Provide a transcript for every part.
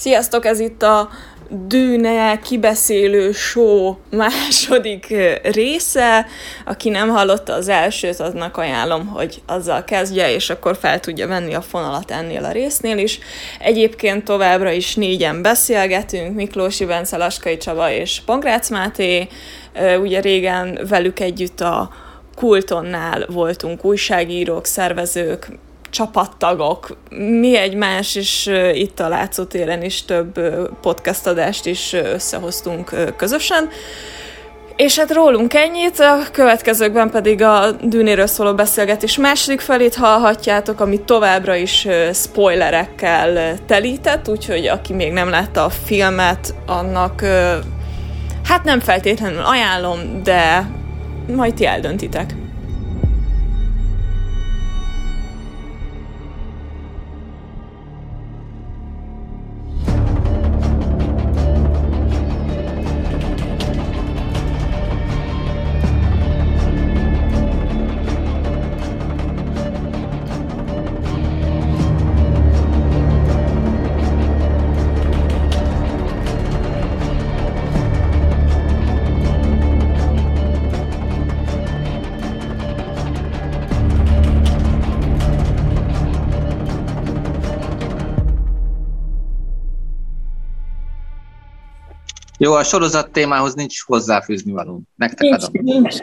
Sziasztok, ez itt a Dűne kibeszélő show második része. Aki nem hallotta az elsőt, aznak ajánlom, hogy azzal kezdje, és akkor fel tudja venni a fonalat ennél a résznél is. Egyébként továbbra is négyen beszélgetünk, Miklós Bence, Laskai Csaba és Pankrác Máté. Ugye régen velük együtt a Kultonnál voltunk újságírók, szervezők, csapattagok, mi egymás, és itt a Látszótéren is több podcast adást is összehoztunk közösen. És hát rólunk ennyit, a következőkben pedig a Dűnéről szóló beszélgetés második felét hallhatjátok, ami továbbra is spoilerekkel telített, úgyhogy aki még nem látta a filmet, annak hát nem feltétlenül ajánlom, de majd ti eldöntitek. Jó, a sorozat témához nincs hozzáfűzni való. Nektek nincs, adom. Nincs.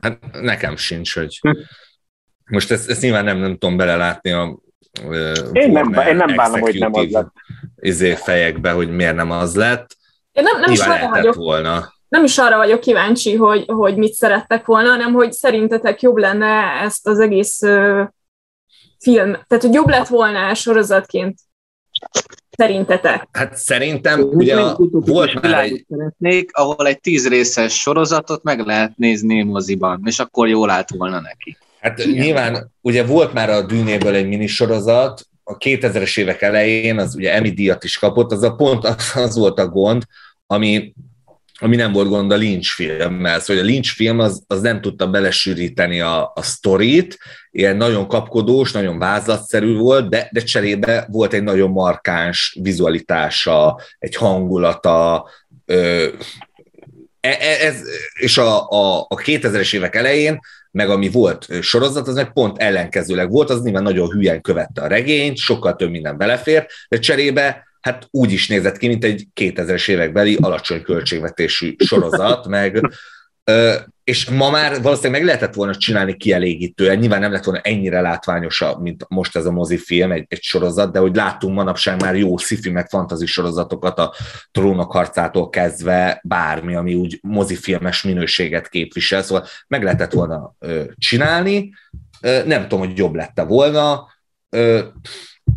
Hát nekem sincs, hogy most ezt, ezt nyilván nem, nem tudom belelátni a én nem, én nem bánom, hogy nem az lett. Izé fejekbe, hogy miért nem az lett. Én nem, nem is arra vagyok, volna. Nem is arra vagyok kíváncsi, hogy, hogy mit szerettek volna, hanem hogy szerintetek jobb lenne ezt az egész uh, film, tehát hogy jobb lett volna sorozatként Szerintetek? Hát szerintem ugye a, volt már egy... Szeretnék, ahol egy tíz részes sorozatot meg lehet nézni moziban, és akkor jól állt volna neki. Hát Igen. nyilván ugye volt már a Dűnéből egy minisorozat, a 2000-es évek elején az ugye Emmy díjat is kapott, az a pont az, az volt a gond, ami ami nem volt gond a Lynch filmmel. Szóval a Lynch film az, az nem tudta belesűríteni a, a sztorit, ilyen nagyon kapkodós, nagyon vázlatszerű volt, de, de cserébe volt egy nagyon markáns vizualitása, egy hangulata, ö, e, e, ez, és a, a, a 2000-es évek elején, meg ami volt sorozat, az meg pont ellenkezőleg volt, az nyilván nagyon hülyen követte a regényt, sokkal több minden belefér, de cserébe hát úgy is nézett ki, mint egy 2000-es évekbeli alacsony költségvetésű sorozat, meg és ma már valószínűleg meg lehetett volna csinálni kielégítően, nyilván nem lett volna ennyire látványosabb, mint most ez a mozifilm, egy, egy sorozat, de hogy láttunk manapság már jó sci meg fantazi sorozatokat a trónok harcától kezdve bármi, ami úgy mozifilmes minőséget képvisel, szóval meg lehetett volna ö, csinálni, ö, nem tudom, hogy jobb lette volna, ö,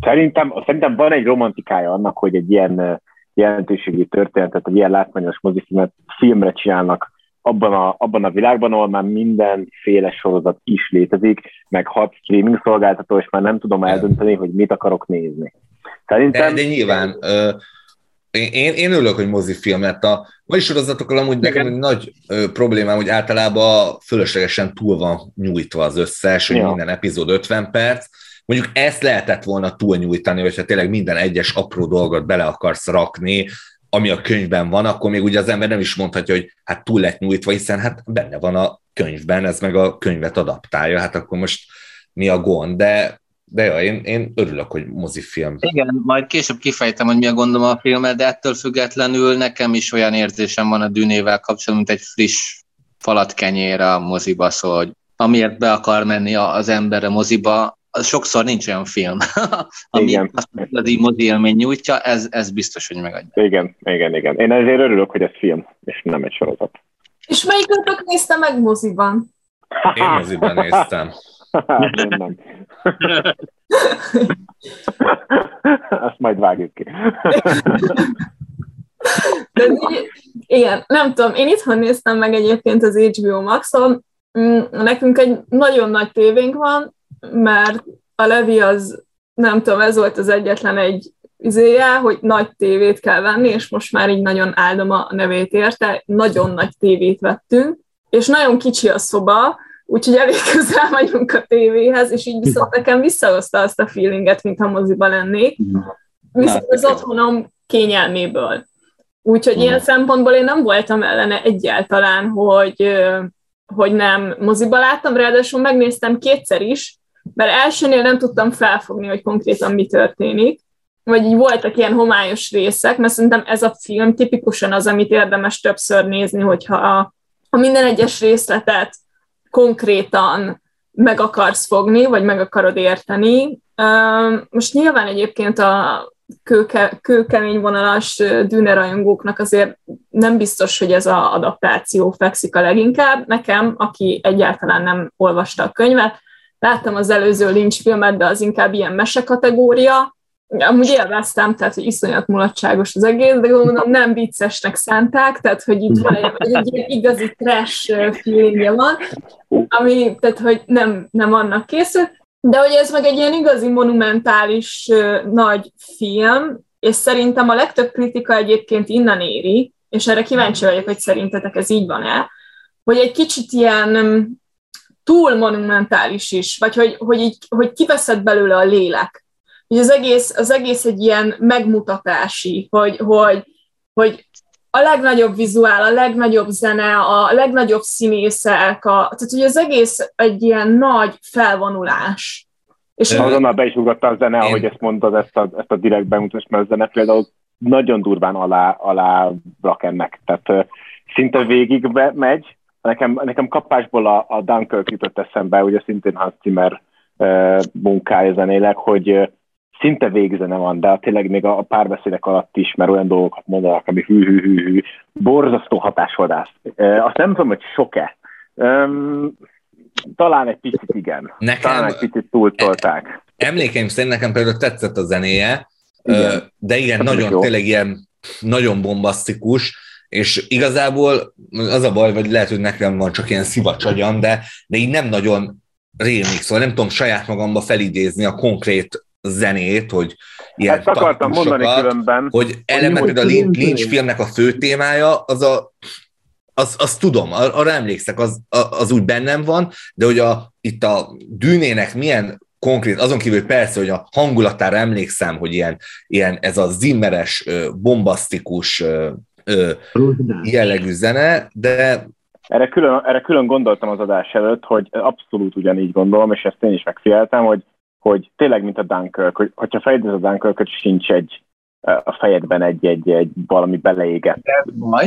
Szerintem, szerintem van egy romantikája annak, hogy egy ilyen jelentőségi történetet, egy ilyen látványos mozifilmet filmre csinálnak abban a, abban a világban, ahol már mindenféle sorozat is létezik, meg hat streaming szolgáltató, és már nem tudom eldönteni, hogy mit akarok nézni. Szerintem... De, de nyilván, ö, én, én örülök, hogy mozifilm, mert a mai sorozatokkal amúgy nekem egy nagy ö, problémám, hogy általában fölöslegesen túl van nyújtva az összes, hogy ja. minden epizód 50 perc, Mondjuk ezt lehetett volna túlnyújtani, hogyha tényleg minden egyes apró dolgot bele akarsz rakni, ami a könyvben van, akkor még ugye az ember nem is mondhatja, hogy hát túl lett nyújtva, hiszen hát benne van a könyvben, ez meg a könyvet adaptálja, hát akkor most mi a gond, de de ja, én, én örülök, hogy mozifilm. Igen, majd később kifejtem, hogy mi a gondom a filmmel, de ettől függetlenül nekem is olyan érzésem van a dűnével kapcsolatban, mint egy friss falat kenyér a moziba, szóval, hogy amiért be akar menni az ember a moziba, az sokszor nincs olyan film, ami igen. azt az mozi élmény nyújtja, ez, ez biztos, hogy megadja. Igen, igen, igen. Én ezért örülök, hogy ez film, és nem egy sorozat. És melyikötök nézte meg moziban? Én moziban néztem. én nem. Azt majd vágjuk ki. De, igen, nem tudom, én itthon néztem meg egyébként az HBO Maxon, mm, nekünk egy nagyon nagy tévénk van, mert a Levi az, nem tudom, ez volt az egyetlen egy izéje, hogy nagy tévét kell venni, és most már így nagyon áldom a nevét érte, nagyon nagy tévét vettünk, és nagyon kicsi a szoba, úgyhogy elég közel vagyunk a tévéhez, és így viszont nekem visszahozta azt a feelinget, mintha moziba lennék. Viszont az otthonom kényelméből. Úgyhogy ilyen szempontból én nem voltam ellene egyáltalán, hogy, hogy nem moziba láttam, ráadásul megnéztem kétszer is, mert elsőnél nem tudtam felfogni, hogy konkrétan mi történik, vagy így voltak ilyen homályos részek, mert szerintem ez a film tipikusan az, amit érdemes többször nézni, hogyha a, a minden egyes részletet konkrétan meg akarsz fogni, vagy meg akarod érteni. Most nyilván egyébként a kőke, kőkemény vonalas dűnerajongóknak azért nem biztos, hogy ez az adaptáció fekszik a leginkább. Nekem, aki egyáltalán nem olvasta a könyvet, láttam az előző Lynch filmet, de az inkább ilyen mese kategória, amúgy élveztem, tehát hogy iszonyat mulatságos az egész, de gondolom nem viccesnek szánták, tehát hogy itt van egy, egy, egy igazi trash feelingje van, ami, tehát hogy nem, nem annak készült, de hogy ez meg egy ilyen igazi monumentális nagy film, és szerintem a legtöbb kritika egyébként innen éri, és erre kíváncsi vagyok, hogy szerintetek ez így van-e, hogy egy kicsit ilyen túl monumentális is, vagy hogy, hogy, így, hogy kiveszed belőle a lélek hogy az egész, az egész egy ilyen megmutatási, hogy, hogy, hogy a legnagyobb vizuál, a legnagyobb zene, a legnagyobb színészek, a, tehát hogy az egész egy ilyen nagy felvonulás. És azonnal be is ugrott a zene, én... ahogy ezt mondtad, ezt a, ezt a direkt bemutatást, mert a zene például nagyon durván alá, alá rak ennek. Tehát szinte végig be, megy. Nekem, nekem kapásból a, a Dunkirk jutott eszembe, ugye szintén Hans Zimmer munkája zenéleg, hogy szinte végzene van, de tényleg még a párbeszédek alatt is, mert olyan dolgokat mondanak, ami hű, hű, hű, hű borzasztó hatásvadász. Azt nem tudom, hogy sok-e. Talán egy picit igen. Nekem talán egy picit túltolták. Emlékeim szerint nekem például tetszett a zenéje, igen. de igen, Ez nagyon, tényleg ilyen nagyon bombasztikus, és igazából az a baj, vagy lehet, hogy nekem van csak ilyen szivacsagyam, de, de így nem nagyon rémik, szóval nem tudom saját magamba felidézni a konkrét zenét, hogy ilyen Ezt akartam mondani különben. Hogy hogy a Lynch filmnek a fő témája, az a az, azt tudom, arra emlékszek, az, az úgy bennem van, de hogy a, itt a dűnének milyen konkrét, azon kívül persze, hogy a hangulatára emlékszem, hogy ilyen, ilyen ez a zimmeres, bombasztikus jellegű zene, de erre külön, erre külön gondoltam az adás előtt, hogy abszolút ugyanígy gondolom, és ezt én is megfigyeltem, hogy hogy tényleg, mint a Dunkirk, hogy hogyha fejlődsz a dunkirk sincs egy a fejedben egy, egy, egy valami beleégett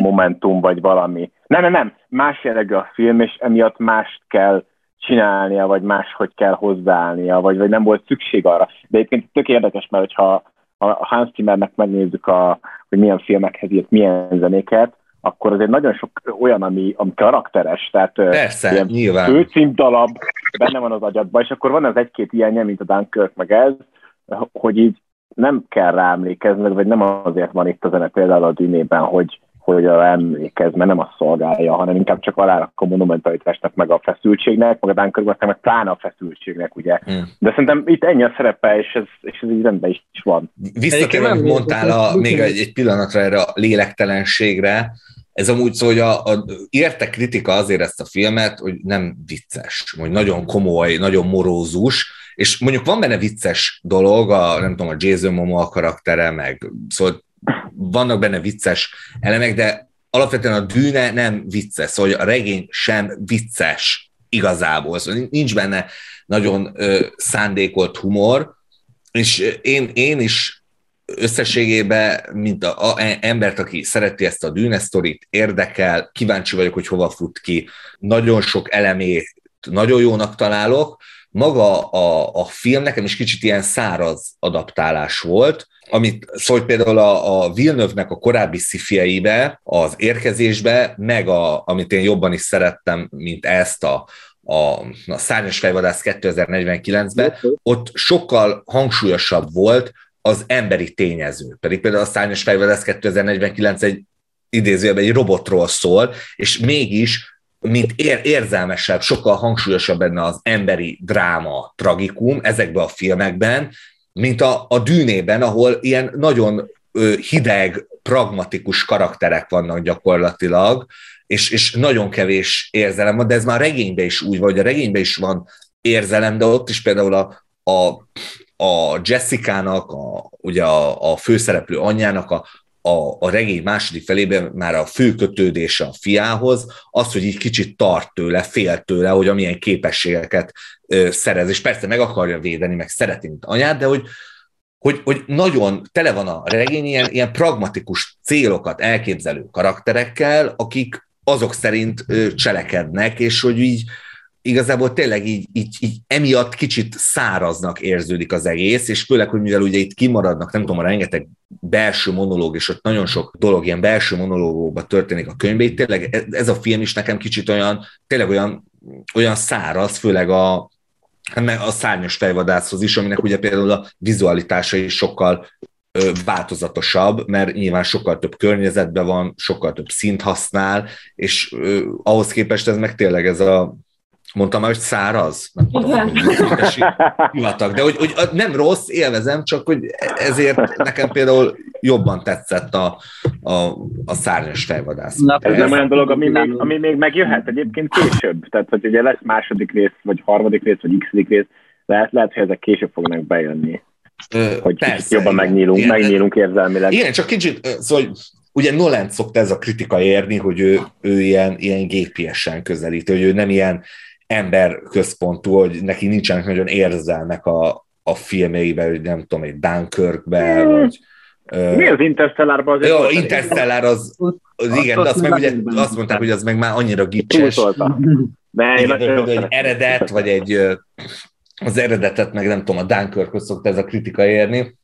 momentum, vagy valami. Nem, nem, nem, más jellegű a film, és emiatt mást kell csinálnia, vagy máshogy kell hozzáállnia, vagy, vagy nem volt szükség arra. De egyébként tök érdekes, mert hogyha a Hans Zimmernek megnézzük, a, hogy milyen filmekhez írt milyen zenéket, akkor azért nagyon sok olyan, ami, ami karakteres, tehát Persze, ilyen nyilván. főcímdalab benne van az agyadban, és akkor van az egy-két ilyenje, mint a Dunkirk, meg ez, hogy így nem kell rá emlékezni, vagy nem azért van itt a zene például a dűnében, hogy, hogy arra emlékez, mert nem a szolgálja, hanem inkább csak alárak a monumentalitásnak, meg a feszültségnek, meg a Dunkirknek, meg pláne a feszültségnek, ugye. Hmm. De szerintem itt ennyi a szerepe, és ez, és ez így rendben is van. Visszatérve, mondtál a, még egy, egy pillanatra erre a lélektelenségre, ez amúgy szó, hogy a, a, érte kritika azért ezt a filmet, hogy nem vicces, hogy nagyon komoly, nagyon morózus, és mondjuk van benne vicces dolog, a, nem tudom, a Jason Momoa karaktere, meg szóval vannak benne vicces elemek, de alapvetően a dűne nem vicces, szóval a regény sem vicces igazából, szóval nincs benne nagyon ö, szándékolt humor, és én, én is összességében, mint a, a, embert, aki szereti ezt a dűnesztorit, érdekel, kíváncsi vagyok, hogy hova fut ki, nagyon sok elemét nagyon jónak találok. Maga a, a film nekem is kicsit ilyen száraz adaptálás volt, amit szólt például a, a Villeneuve-nek a korábbi szifieibe, az érkezésbe, meg a, amit én jobban is szerettem, mint ezt a, a, a Szárnyas fejvadász 2049-ben, ott sokkal hangsúlyosabb volt az emberi tényező. Pedig például a Szárnyas fejvadász 2049 egy idézőjelben egy robotról szól, és mégis mint ér, érzelmesebb, sokkal hangsúlyosabb benne az emberi dráma, tragikum ezekben a filmekben, mint a, a dűnében, ahol ilyen nagyon hideg, pragmatikus karakterek vannak gyakorlatilag, és, és nagyon kevés érzelem van, de ez már regényben is úgy van, hogy a regényben is van érzelem, de ott is például a, a a Jessica-nak, a, ugye a, a főszereplő anyjának a, a, a regény második felében már a fő kötődése a fiához, az, hogy így kicsit tart tőle, fél tőle, hogy amilyen képességeket szerez, és persze meg akarja védeni, meg szereti, mint anyát, de hogy, hogy, hogy nagyon tele van a regény ilyen, ilyen pragmatikus célokat elképzelő karakterekkel, akik azok szerint cselekednek, és hogy így igazából tényleg így, így, így emiatt kicsit száraznak érződik az egész, és főleg, hogy mivel ugye itt kimaradnak, nem tudom, a rengeteg belső monológ, és ott nagyon sok dolog ilyen belső monológokban történik a könyvben, tényleg ez a film is nekem kicsit olyan, tényleg olyan, olyan száraz, főleg a, a szárnyas fejvadászhoz is, aminek ugye például a vizualitása is sokkal változatosabb, mert nyilván sokkal több környezetben van, sokkal több szint használ, és ahhoz képest ez meg tényleg ez a mondtam már, hogy száraz. Igen. Hivatag. De hogy, hogy nem rossz, élvezem, csak hogy ezért nekem például jobban tetszett a, a, a szárnyas fejvadász. Na, ez nem olyan dolog, ami még, ami még megjöhet egyébként később. Tehát, hogy ugye lesz második rész, vagy harmadik rész, vagy x rész, lehet, lehet, hogy ezek később fognak bejönni. Ö, hogy persze, jobban igen, megnyílunk, igen, megnyílunk érzelmileg. Igen, csak kicsit, szóval ugye Nolan szokta ez a kritika érni, hogy ő, ő ilyen, ilyen gépiesen közelít, hogy ő nem ilyen ember központú, hogy neki nincsenek nagyon érzelmek a, a filmjeiben, hogy nem tudom, egy Dunkirkbe, hmm. vagy... Mi az Interstellárban? Az jó, Interstellár az, az igen, de azt, meg ugye, azt mondták, hogy az meg már annyira gicses. De igen, egy eredet, vagy egy az eredetet, meg nem tudom, a dunkirk szokta ez a kritika érni,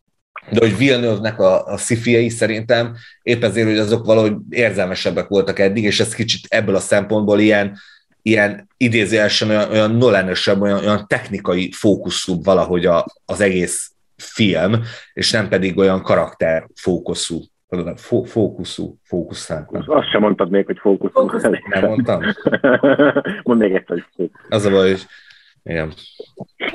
de hogy Villeneuve-nek a, a szifiei szerintem épp ezért, hogy azok valahogy érzelmesebbek voltak eddig, és ez kicsit ebből a szempontból ilyen, ilyen idézőjelesen olyan, olyan nolenösebb, olyan, olyan technikai fókuszú valahogy a, az egész film, és nem pedig olyan karakter fókuszú. Fó, fókuszú, fókuszál. Azt sem mondtad még, hogy fókuszú. Nem mondtam? Mondd még egyszer, hogy fókuszú. Az a baj, hogy igen.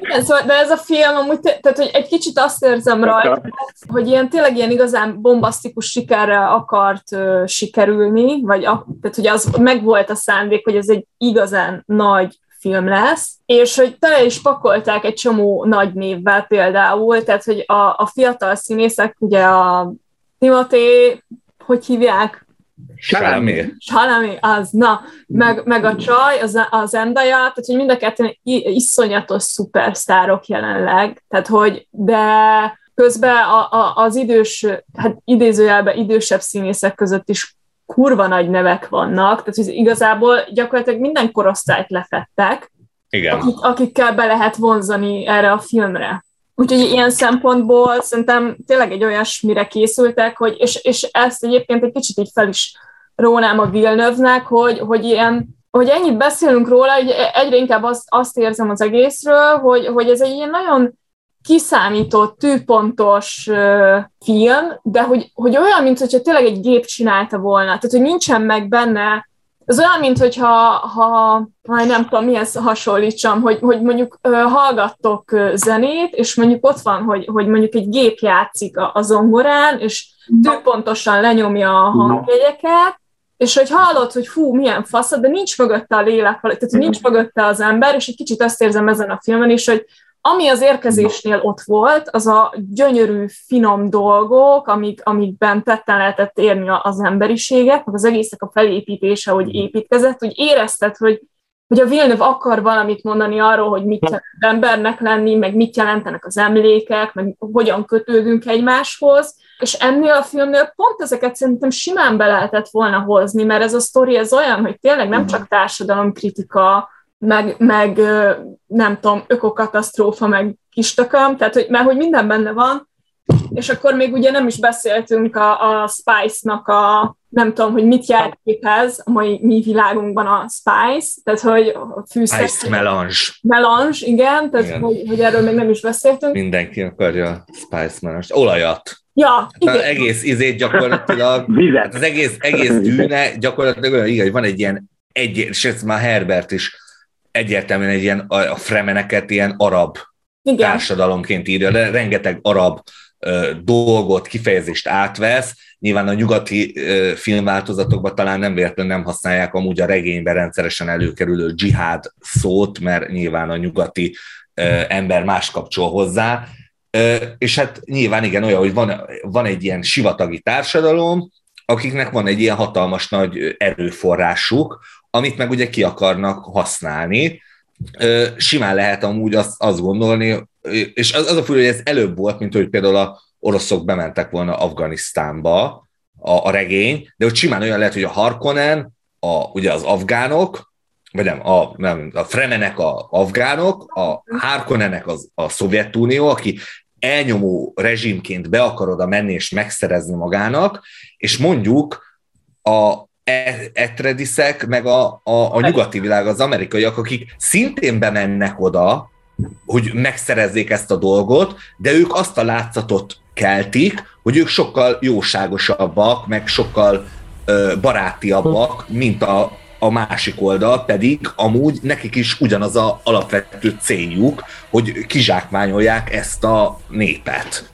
Igen, szóval, de ez a film amúgy, tehát hogy egy kicsit azt érzem rajta, hogy ilyen tényleg ilyen igazán bombasztikus sikerre akart uh, sikerülni, vagy a, tehát hogy az megvolt a szándék, hogy ez egy igazán nagy film lesz, és hogy tele is pakolták egy csomó nagy névvel például, tehát hogy a, a fiatal színészek, ugye a Timothée, hogy hívják, Salami. Salami, az, na, meg, meg a csaj, az, az Zendaya, tehát hogy mind a kettőn iszonyatos szupersztárok jelenleg, tehát hogy, de közben a, a, az idős, hát idézőjelben idősebb színészek között is kurva nagy nevek vannak, tehát hogy igazából gyakorlatilag minden korosztályt lefettek, Igen. Akik, akikkel be lehet vonzani erre a filmre. Úgyhogy ilyen szempontból szerintem tényleg egy olyasmire készültek, hogy, és, és ezt egyébként egy kicsit így fel is rónám a Villeneuve-nek, hogy, hogy ilyen hogy ennyit beszélünk róla, hogy egyre inkább azt, azt érzem az egészről, hogy, hogy ez egy ilyen nagyon kiszámított, tűpontos uh, film, de hogy, hogy olyan, mint hogyha tényleg egy gép csinálta volna. Tehát, hogy nincsen meg benne ez olyan, mint hogyha ha, ha nem tudom, mihez hasonlítsam, hogy, hogy mondjuk hallgattok zenét, és mondjuk ott van, hogy, hogy mondjuk egy gép játszik a, a zongorán, és tök pontosan lenyomja a hangjegyeket, és hogy hallod, hogy fú, milyen fasz, de nincs mögötte a lélek, tehát nincs mögötte az ember, és egy kicsit azt érzem ezen a filmen is, hogy ami az érkezésnél ott volt, az a gyönyörű, finom dolgok, amik, amikben tetten lehetett érni az emberiséget, meg az egésznek a felépítése, hogy építkezett, hogy érezted, hogy, hogy a Villeneuve akar valamit mondani arról, hogy mit jelent embernek lenni, meg mit jelentenek az emlékek, meg hogyan kötődünk egymáshoz, és ennél a filmnél pont ezeket szerintem simán be lehetett volna hozni, mert ez a sztori ez olyan, hogy tényleg nem csak társadalomkritika, meg, meg nem tudom, ökokatasztrófa, meg kistököm, tehát hogy, mert hogy minden benne van, és akkor még ugye nem is beszéltünk a, a Spice-nak a, nem tudom, hogy mit jelképez a mai mi világunkban a Spice, tehát hogy a fűszer... Spice melange. Melange, igen, tehát igen. Hogy, hogy erről még nem is beszéltünk. Mindenki akarja a Spice melange. Olajat. Ja, igen. Az egész izét gyakorlatilag, hát az egész, egész dűne gyakorlatilag olyan, igen, hogy van egy ilyen egy, és ez már Herbert is egyértelműen egy ilyen, a fremeneket ilyen arab Igen. társadalomként írja, de rengeteg arab ö, dolgot, kifejezést átvesz. Nyilván a nyugati ö, filmváltozatokban talán nem véletlenül nem használják amúgy a regényben rendszeresen előkerülő dzsihád szót, mert nyilván a nyugati ö, ember más kapcsol hozzá. És hát nyilván igen olyan, hogy van, van egy ilyen sivatagi társadalom, akiknek van egy ilyen hatalmas nagy erőforrásuk, amit meg ugye ki akarnak használni. Simán lehet amúgy azt, azt gondolni, és az, az a fura, hogy ez előbb volt, mint hogy például a oroszok bementek volna Afganisztánba, a, a regény, de hogy simán olyan lehet, hogy a Harkonnen, a, ugye az afgánok, vagy nem, a, nem, a Fremenek a afgánok, a Harkonnenek az, a Szovjetunió, aki elnyomó rezsimként be akar oda menni és megszerezni magának, és mondjuk a Etrediszek, meg a, a, a nyugati világ, az amerikaiak, akik szintén bemennek oda, hogy megszerezzék ezt a dolgot, de ők azt a látszatot keltik, hogy ők sokkal jóságosabbak, meg sokkal ö, barátiabbak, mint a, a másik oldal, pedig amúgy nekik is ugyanaz a alapvető céljuk, hogy kizsákmányolják ezt a népet.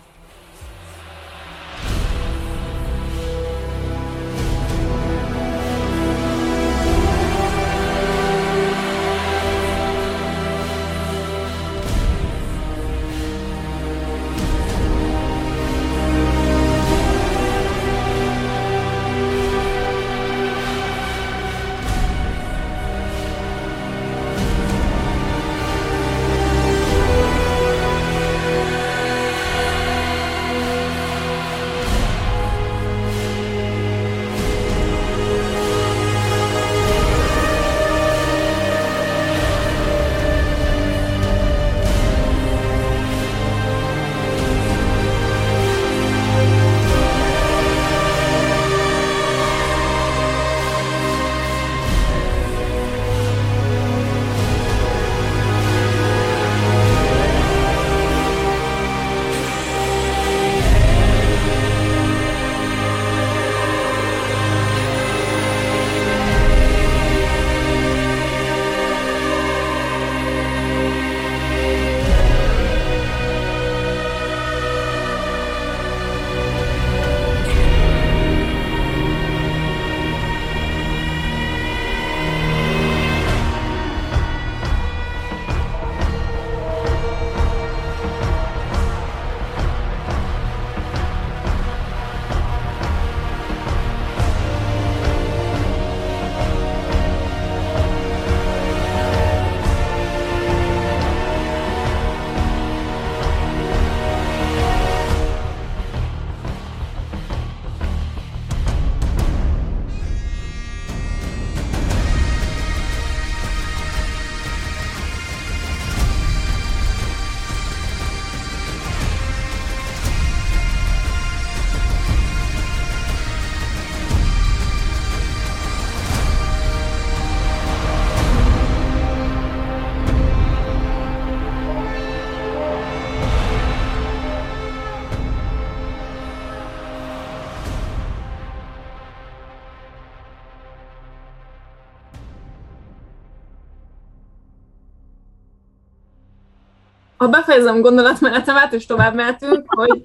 Befejezem gondolatmenetemet, és tovább mehetünk, hogy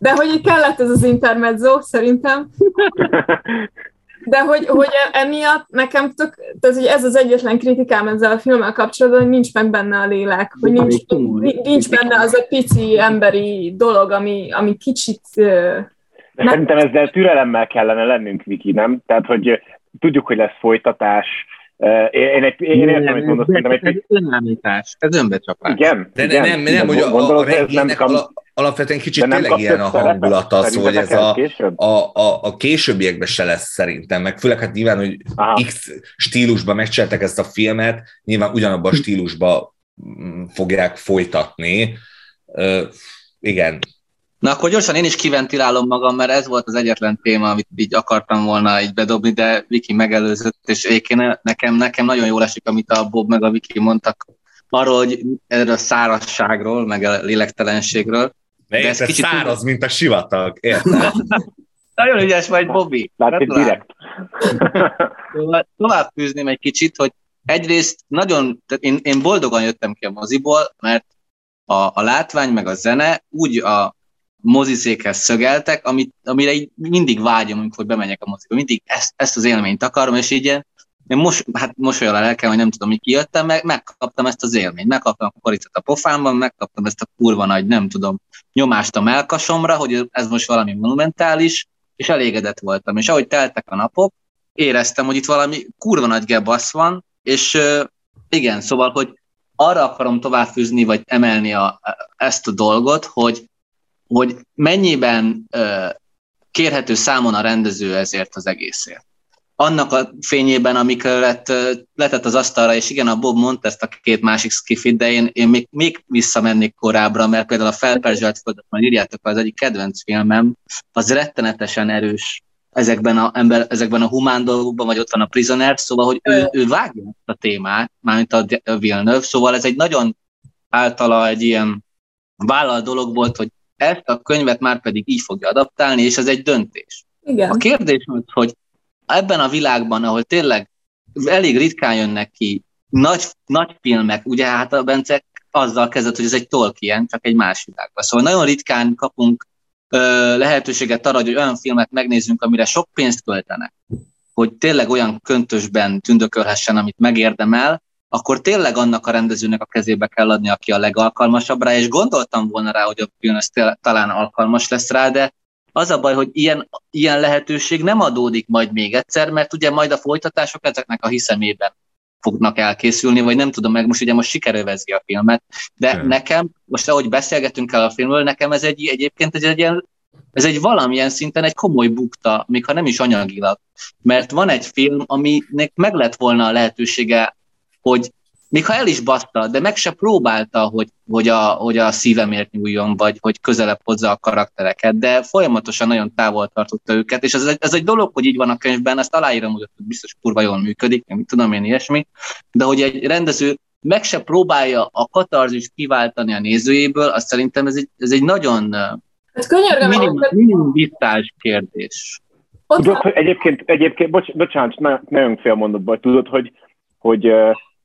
de hogy így kellett ez az intermezzo, szerintem. De hogy, hogy emiatt nekem tök, tehát hogy ez az egyetlen kritikám ezzel a filmmel kapcsolatban, hogy nincs meg benne a lélek, hogy nincs, nincs benne az a pici emberi dolog, ami, ami kicsit... De szerintem ezzel türelemmel kellene lennünk, Viki, nem? Tehát, hogy tudjuk, hogy lesz folytatás, én, egy, én értem, hogy mondasz, szerintem egy... Ez önállítás, ez önbecsapás. Igen, de igen, nem, nem, nem, hogy a, a regénynek kam... alapvetően kicsit tényleg ilyen a hangulat az, hogy ez a, a, a, a későbbiekben se lesz szerintem, meg főleg hát nyilván, hogy Aha. X stílusban megcsináltak ezt a filmet, nyilván ugyanabban a stílusban mm, fogják folytatni. Uh, igen, Na akkor gyorsan én is kiventilálom magam, mert ez volt az egyetlen téma, amit így akartam volna így bedobni, de Viki megelőzött, és egyébként nekem, nekem nagyon jól esik, amit a Bob meg a Viki mondtak arról, hogy erről a szárazságról, meg a lélektelenségről. De, de ez kicsit száraz, úgy... mint a sivatag, érted? nagyon ügyes vagy, Bobby. Látod direkt. Tovább fűzném egy kicsit, hogy egyrészt nagyon, tehát én, én boldogan jöttem ki a moziból, mert a, a látvány meg a zene úgy a, moziszékhez szögeltek, amit, amire így mindig vágyom, amikor bemegyek a moziba. Mindig ezt, ezt az élményt akarom, és így én most, hát mosolyol a lelkem, hogy nem tudom, mi kijöttem, meg megkaptam ezt az élményt, megkaptam a koricet a pofámban, megkaptam ezt a kurva nagy, nem tudom, nyomást a melkasomra, hogy ez most valami monumentális, és elégedett voltam. És ahogy teltek a napok, éreztem, hogy itt valami kurva nagy gebasz van, és igen, szóval, hogy arra akarom továbbfűzni, vagy emelni a, ezt a dolgot, hogy, hogy mennyiben kérhető számon a rendező ezért az egészért. Annak a fényében, amiket letett az asztalra, és igen, a Bob mondta ezt a két másik skifit, de én, én még, még visszamennék korábbra, mert például a Felperzselt földet, majd írjátok, az egyik kedvenc filmem, az rettenetesen erős ezekben a, ember, ezekben a humán dolgokban, vagy ott van a Prisoner, szóval, hogy ő, ő vágja ezt a témát, mármint a Villeneuve, szóval ez egy nagyon általa egy ilyen vállal dolog volt, hogy ezt a könyvet már pedig így fogja adaptálni, és ez egy döntés. Igen. A kérdés az, hogy ebben a világban, ahol tényleg elég ritkán jönnek ki nagy, nagy filmek, ugye hát a Bence azzal kezdett, hogy ez egy Tolkien, csak egy más világban. Szóval nagyon ritkán kapunk ö, lehetőséget arra, hogy olyan filmet megnézzünk, amire sok pénzt költenek, hogy tényleg olyan köntösben tündökölhessen, amit megérdemel, akkor tényleg annak a rendezőnek a kezébe kell adni, aki a legalkalmasabb rá, és gondoltam volna rá, hogy a film talán alkalmas lesz rá, de az a baj, hogy ilyen, ilyen lehetőség nem adódik majd még egyszer, mert ugye majd a folytatások ezeknek a hiszemében fognak elkészülni, vagy nem tudom meg, most ugye most sikerövezi a filmet, de hmm. nekem, most ahogy beszélgetünk el a filmről, nekem ez egy egyébként egy, egy ilyen, ez egy valamilyen szinten egy komoly bukta, még ha nem is anyagilag. Mert van egy film, aminek meg lett volna a lehetősége, hogy még ha el is batta, de meg se próbálta, hogy, hogy, a, hogy a szívemért nyúljon, vagy hogy közelebb hozza a karaktereket, de folyamatosan nagyon távol tartotta őket, és ez egy, ez egy dolog, hogy így van a könyvben, ezt aláírom, hogy biztos kurva jól működik, nem tudom én ilyesmi, de hogy egy rendező meg se próbálja a katarzist kiváltani a nézőjéből, azt szerintem ez egy, ez egy nagyon ez könyörgöm, minimum, minimum kérdés. Tudod, hogy egyébként, egyébként bocs, bocsánat, nagyon fél mondatban, tudod, hogy, hogy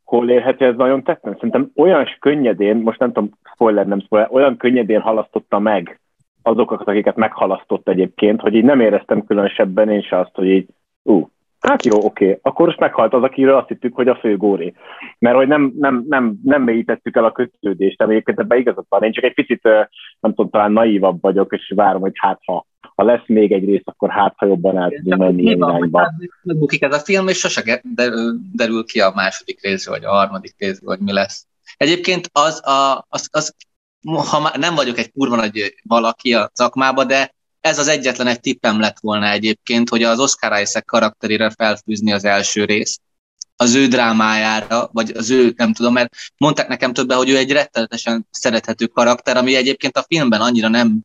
hol érhető ez nagyon tetten? Szerintem olyan könnyedén, most nem tudom, spoiler, nem spoiler, olyan könnyedén halasztotta meg azokat, akiket meghalasztott egyébként, hogy így nem éreztem különösebben én se azt, hogy így, ú, hát jó, oké, akkor most meghalt az, akiről azt hittük, hogy a fő góri. Mert hogy nem, nem, nem, nem mélyítettük el a kötődést, de egyébként ebben igazad van. Én csak egy picit, nem tudom, talán naívabb vagyok, és várom, hogy hát ha ha lesz még egy rész, akkor hát, ha jobban el tudunk menni ilyen irányba. Megbukik ez a film, és sose derül ki a második részről, vagy a harmadik részről, hogy mi lesz. Egyébként az, a, az, az ha már nem vagyok egy kurva nagy valaki a szakmába, de ez az egyetlen egy tippem lett volna egyébként, hogy az Oscar Isaac karakterére felfűzni az első részt, az ő drámájára, vagy az ő, nem tudom, mert mondták nekem többen, hogy ő egy rettenetesen szerethető karakter, ami egyébként a filmben annyira nem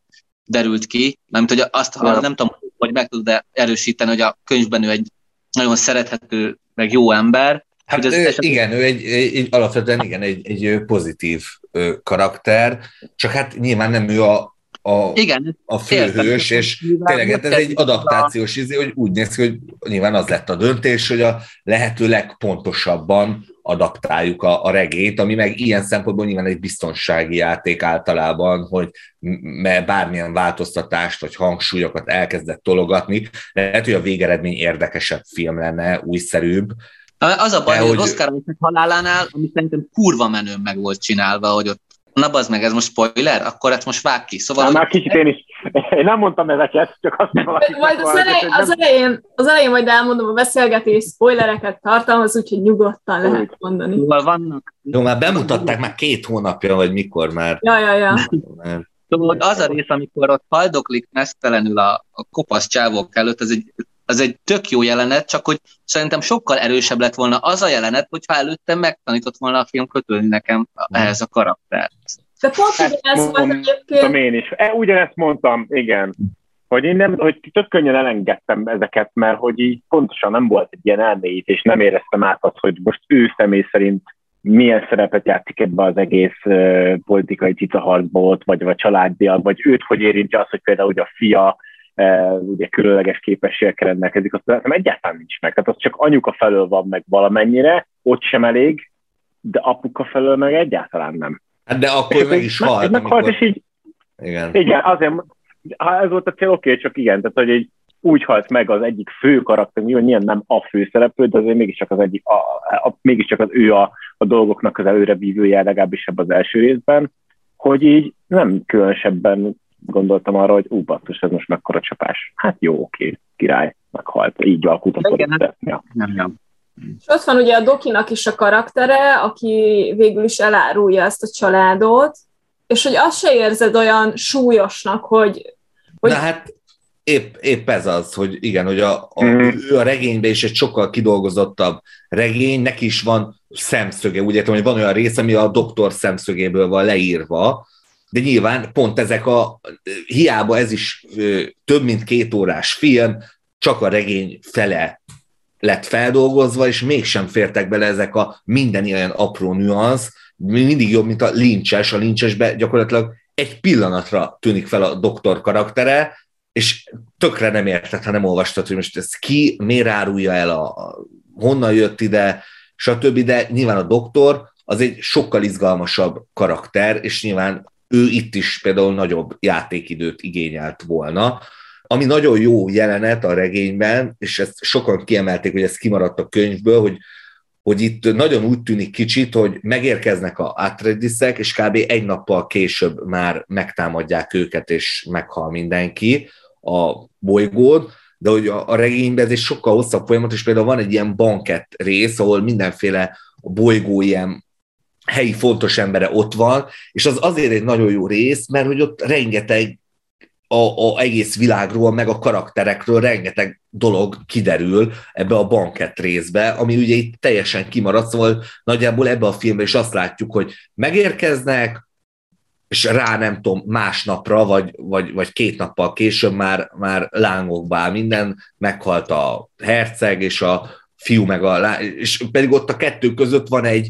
derült ki, nem hogy azt, ja. nem tudom, hogy meg tudod erősíteni, hogy a könyvben ő egy nagyon szerethető, meg jó ember. Hát ő, eset... igen, ő egy, egy, alapvetően igen, egy, egy pozitív karakter, csak hát nyilván nem ő a, a, igen, a főhős, és tényleg hát ez egy adaptációs izé, hogy úgy néz ki, hogy nyilván az lett a döntés, hogy a lehető legpontosabban adaptáljuk a, a regét, ami meg ilyen szempontból nyilván egy biztonsági játék általában, hogy mert bármilyen változtatást vagy hangsúlyokat elkezdett tologatni, lehet, hogy a végeredmény érdekesebb film lenne, újszerűbb, az a baj, hogy, hogy Oscar halálánál, ami szerintem kurva menő meg volt csinálva, hogy ott Na bazd meg, ez most spoiler? Akkor ezt most vág ki. Szóval, Na, már kicsit én is. Én nem mondtam ezeket, csak azt valaki Majd az, elej, az, elején, az elején majd elmondom a beszélgetés, spoilereket tartalmaz, úgyhogy nyugodtan Úgy. lehet mondani. Szóval vannak. Jó, már bemutatták már két hónapja, vagy mikor már. Ja, ja, ja. Szóval az a rész, amikor ott haldoklik mesztelenül a, a kopasz csávok előtt, ez egy az egy tök jó jelenet, csak hogy szerintem sokkal erősebb lett volna az a jelenet, hogyha előtte megtanított volna a film kötölni nekem ehhez a karaktert. De pont hát, ez volt egyébként. én is. E, ugyanezt mondtam, igen. Hogy én nem, hogy tök könnyen elengedtem ezeket, mert hogy így pontosan nem volt egy ilyen elmélyítés, nem éreztem át azt, hogy most ő személy szerint milyen szerepet játszik ebbe az egész uh, politikai cicaharcba vagy, vagy családdiak, vagy őt hogy érintse az, hogy például hogy a fia ugye különleges képességekkel rendelkezik, azt nem egyáltalán nincs meg. Tehát az csak anyuka felől van meg valamennyire, ott sem elég, de apuka felől meg egyáltalán nem. Hát de akkor meg is halt. Meghalt, amikor... és így, igen. igen, azért, ha ez volt a cél, oké, csak igen, tehát hogy így, úgy halt meg az egyik fő karakter, nyilván nem a főszereplő, de azért mégiscsak az, egyik, a, a, mégiscsak az ő a, a dolgoknak az előre vívője, legalábbis ebben az első részben, hogy így nem különösebben gondoltam arra, hogy ú, basszus, ez most mekkora csapás. Hát jó, oké, király, meghalt. Így alkult a Igen, ja. nem, nem. És ott van ugye a Dokinak is a karaktere, aki végül is elárulja ezt a családot, és hogy azt se érzed olyan súlyosnak, hogy... hogy... Na hát épp, épp ez az, hogy igen, hogy a, a, mm. ő a regényben is egy sokkal kidolgozottabb regény, neki is van szemszöge, úgy értem, hogy van olyan rész, ami a doktor szemszögéből van leírva, de nyilván pont ezek a, hiába ez is több mint két órás film, csak a regény fele lett feldolgozva, és mégsem fértek bele ezek a minden ilyen apró nüansz, mindig jobb, mint a lincses, a lincsesbe gyakorlatilag egy pillanatra tűnik fel a doktor karaktere, és tökre nem érted, ha nem olvastad, hogy most ez ki, miért árulja el, a, a honnan jött ide, stb., de nyilván a doktor az egy sokkal izgalmasabb karakter, és nyilván ő itt is például nagyobb játékidőt igényelt volna, ami nagyon jó jelenet a regényben, és ezt sokan kiemelték, hogy ez kimaradt a könyvből, hogy, hogy itt nagyon úgy tűnik kicsit, hogy megérkeznek a Atreidisek, és kb. egy nappal később már megtámadják őket, és meghal mindenki a bolygón, de hogy a, a regényben ez egy sokkal hosszabb folyamat, és például van egy ilyen bankett rész, ahol mindenféle a bolygó ilyen helyi fontos embere ott van, és az azért egy nagyon jó rész, mert hogy ott rengeteg a, a egész világról, meg a karakterekről rengeteg dolog kiderül ebbe a bankett részbe, ami ugye itt teljesen kimaradt, szóval nagyjából ebbe a filmben is azt látjuk, hogy megérkeznek, és rá nem tudom, másnapra, vagy, vagy, vagy két nappal később már, már lángokba áll minden, meghalt a herceg, és a fiú meg a lá... és pedig ott a kettő között van egy,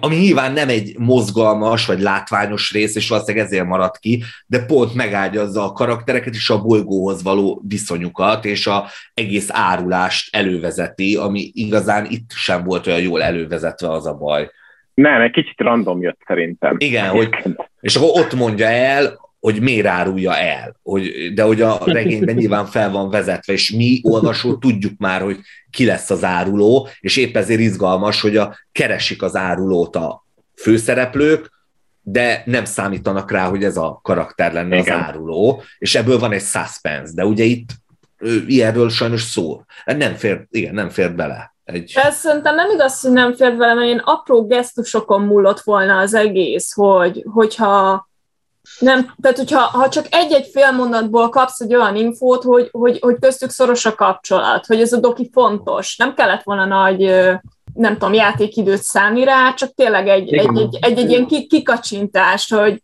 ami nyilván nem egy mozgalmas vagy látványos rész, és valószínűleg ezért maradt ki, de pont megágyazza a karaktereket és a bolygóhoz való viszonyukat, és a egész árulást elővezeti, ami igazán itt sem volt olyan jól elővezetve az a baj. Nem, egy kicsit random jött szerintem. Igen, hogy, és akkor ott mondja el, hogy miért árulja el. Hogy, de hogy a regényben nyilván fel van vezetve, és mi olvasó tudjuk már, hogy ki lesz az áruló, és épp ezért izgalmas, hogy a, keresik az árulót a főszereplők, de nem számítanak rá, hogy ez a karakter lenne Igen. az áruló, és ebből van egy suspense, de ugye itt ilyenről sajnos szó. Nem fér, igen, nem fér bele. Egy... Ez szerintem nem igaz, hogy nem fér bele, mert én apró gesztusokon múlott volna az egész, hogy, hogyha nem, tehát hogyha ha csak egy-egy félmondatból kapsz egy olyan infót, hogy, hogy, hogy köztük szoros a kapcsolat, hogy ez a doki fontos, nem kellett volna nagy, nem tudom, játékidőt szállni rá, csak tényleg egy, egy, egy, egy, egy ilyen kikacsintást, hogy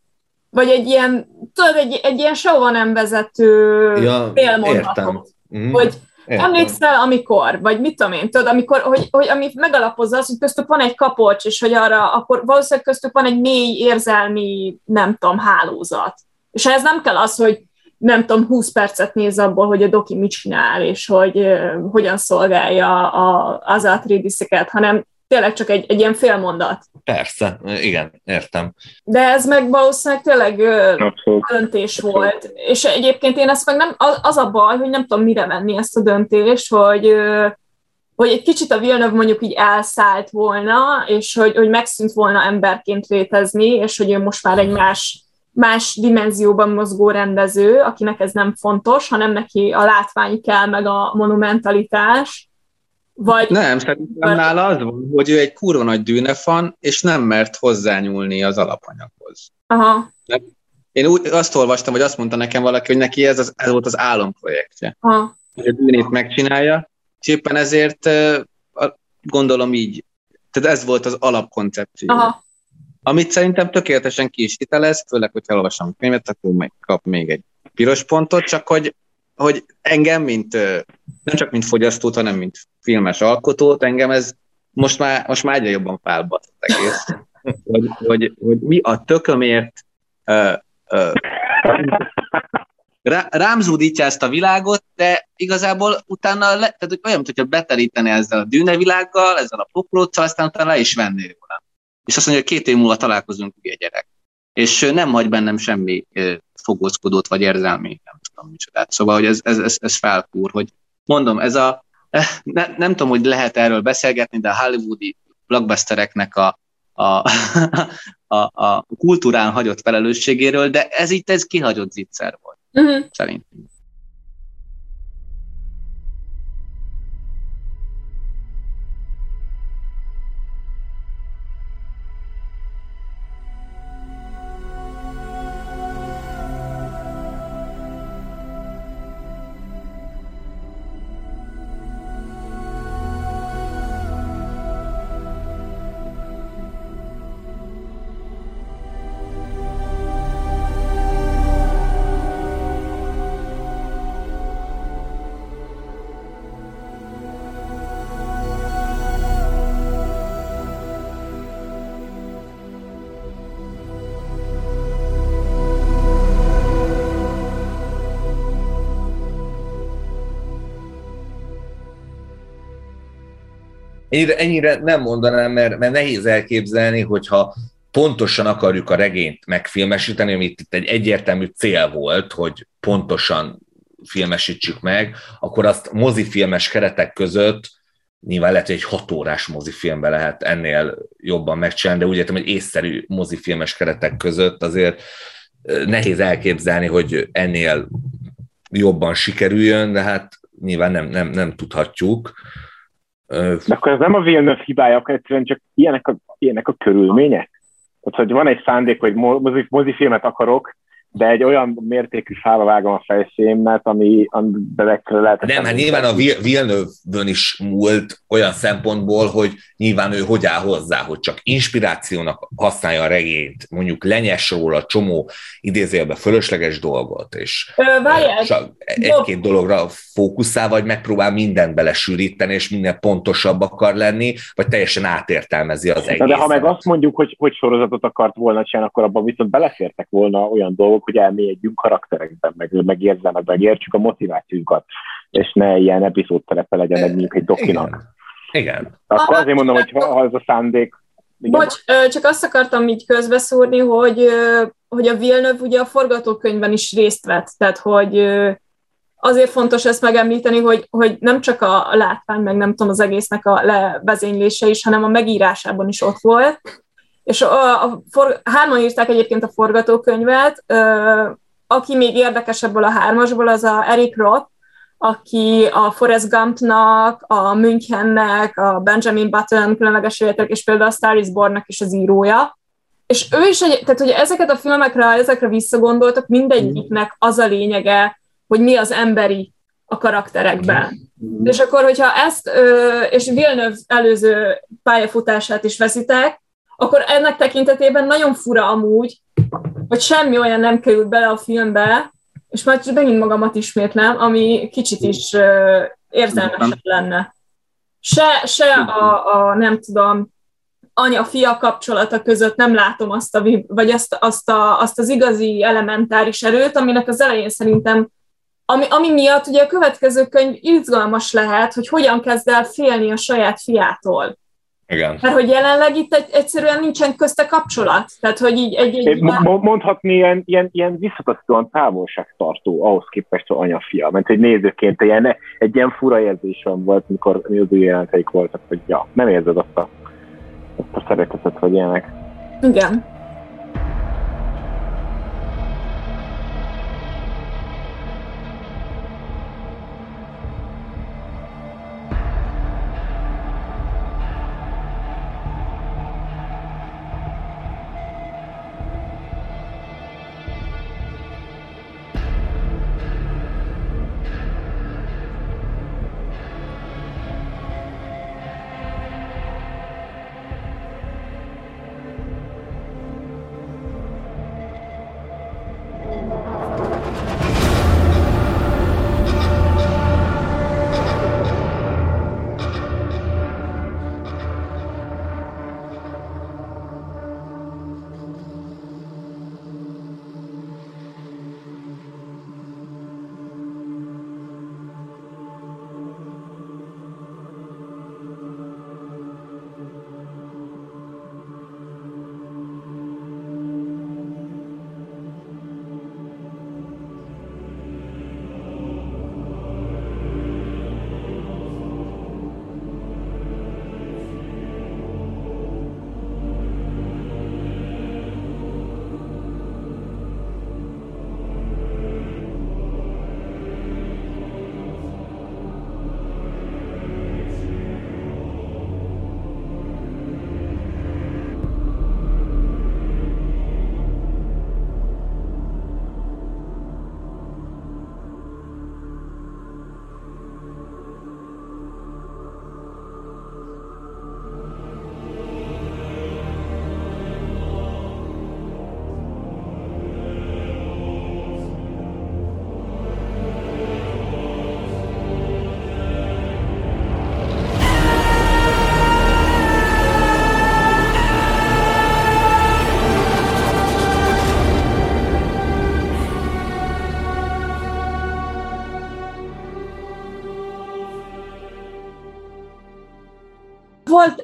vagy egy ilyen, tudod, egy, egy ilyen sehova nem vezető ja, félmondatot. Mm. Hogy Értem. Emlékszel, amikor, vagy mit tudom én, tudod, amikor, hogy, hogy ami megalapozza az, hogy köztük van egy kapocs, és hogy arra, akkor valószínűleg köztük van egy mély érzelmi, nem tudom, hálózat. És ez nem kell az, hogy nem tudom, 20 percet néz abból, hogy a doki mit csinál, és hogy uh, hogyan szolgálja a, az atreides hanem tényleg csak egy, egy ilyen félmondat. Persze, igen, értem. De ez meg valószínűleg tényleg Abszolút. döntés volt. És egyébként én ezt meg nem, az a baj, hogy nem tudom mire venni ezt a döntést, hogy hogy egy kicsit a Villeneuve mondjuk így elszállt volna, és hogy, hogy megszűnt volna emberként létezni, és hogy ő most már egy más, más dimenzióban mozgó rendező, akinek ez nem fontos, hanem neki a látvány kell, meg a monumentalitás, vagy... Nem, szerintem nála az van, hogy ő egy kurva nagy dűnefan, és nem mert hozzányúlni az alapanyaghoz. Aha. Én úgy azt olvastam, hogy azt mondta nekem valaki, hogy neki ez, az, ez volt az álomprojektje. Aha. Hogy a dűnét megcsinálja, és éppen ezért gondolom így, tehát ez volt az alapkoncepció. Aha. Amit szerintem tökéletesen ki is hitelez, főleg, hogyha olvasom a könyvet, akkor meg kap még egy piros pontot, csak hogy hogy engem, mint nem csak mint fogyasztót, hanem mint filmes alkotót, engem ez most már, most már egyre jobban felbat egész. Hogy, hogy, hogy mi a tökömért uh, uh, rá, rám zúdítja ezt a világot, de igazából utána, le, tehát olyan, mintha betelíteni ezzel a dűnevilággal, ezzel a popróccal, aztán utána le is venné róla. És azt mondja, hogy két év múlva találkozunk, ugye gyerek. És nem hagy bennem semmi fogózkodót, vagy érzelmét, nem tudom micsodát. Szóval, hogy ez, ez, ez, ez felkúr, hogy mondom, ez a, eh, ne, nem tudom, hogy lehet erről beszélgetni, de a hollywoodi blockbustereknek a, a, a, a kultúrán hagyott felelősségéről, de ez itt ez kihagyott zicser volt, uh-huh. szerintem. Ennyire, ennyire nem mondanám, mert, mert nehéz elképzelni, hogyha pontosan akarjuk a regényt megfilmesíteni, amit itt egy egyértelmű cél volt, hogy pontosan filmesítsük meg, akkor azt mozifilmes keretek között nyilván lehet, hogy egy hat órás mozifilmbe lehet ennél jobban megcsinálni, de úgy értem, hogy észszerű mozifilmes keretek között azért nehéz elképzelni, hogy ennél jobban sikerüljön, de hát nyilván nem, nem, nem tudhatjuk. De akkor ez nem a Villeneuve hibája, akkor egyszerűen csak ilyenek a, ilyenek a körülmények? Tehát, hogy van egy szándék, hogy mozi, mozifilmet akarok, de egy olyan mértékű fára vágom a fejszémet, ami, amiben lehet... Nem, hát nyilván a Villeneuve-bön is múlt olyan szempontból, hogy nyilván ő hogy áll hozzá, hogy csak inspirációnak használja a regényt, mondjuk lenyes róla csomó idézőjelben fölösleges dolgot, és csak egy-két dologra fókuszál, vagy megpróbál mindent belesűríteni, és minden pontosabb akar lenni, vagy teljesen átértelmezi az egészet. De ha meg azt mondjuk, hogy, hogy sorozatot akart volna csinálni, akkor abban viszont belefértek volna olyan dolgok, hogy elmélyedjünk karakterekben, meg, meg érzelmekben, értsük a motivációkat, és ne ilyen epizód terepe legyen egy mondjuk egy dokinak. Igen. Igen. Akkor azért mondom, hogy ha ez a szándék, igen. Bocs, csak azt akartam így közbeszúrni, hogy, hogy a Villeneuve ugye a forgatókönyvben is részt vett, tehát hogy azért fontos ezt megemlíteni, hogy, hogy nem csak a látvány, meg nem tudom, az egésznek a levezénylése is, hanem a megírásában is ott volt, és a, a for, hárman írták egyébként a forgatókönyvet, ö, aki még érdekes ebből a hármasból, az a Eric Roth, aki a Forrest Gumpnak, a Münchennek, a Benjamin Button különleges életek, és például a Star is Born-nak is az írója. És ő is, tehát hogy ezeket a filmekre, ezekre visszagondoltak, mindegyiknek az a lényege, hogy mi az emberi a karakterekben. És akkor, hogyha ezt, és Villeneuve előző pályafutását is veszitek, akkor ennek tekintetében nagyon fura amúgy, hogy semmi olyan nem került bele a filmbe, és már csak megint magamat ismétlem, ami kicsit is uh, érzelmesebb lenne. Se, se a, a, nem tudom, anya-fia kapcsolata között nem látom azt, a, vagy azt, azt, a, azt az igazi elementáris erőt, aminek az elején szerintem, ami, ami miatt ugye a következő könyv izgalmas lehet, hogy hogyan kezd el félni a saját fiától. Igen. Mert hogy jelenleg itt egy, egyszerűen nincsen közte kapcsolat. Tehát, hogy így egy... egy Mondhatni ilyen, ilyen, ilyen visszatasztóan távolságtartó ahhoz képest a anya-fia. Mert egy nézőként ilyen, egy ilyen fura érzésem volt, mikor az új jelenteik voltak, hogy ja, nem érzed azt a, azt a szeretetet, vagy ilyenek. Igen.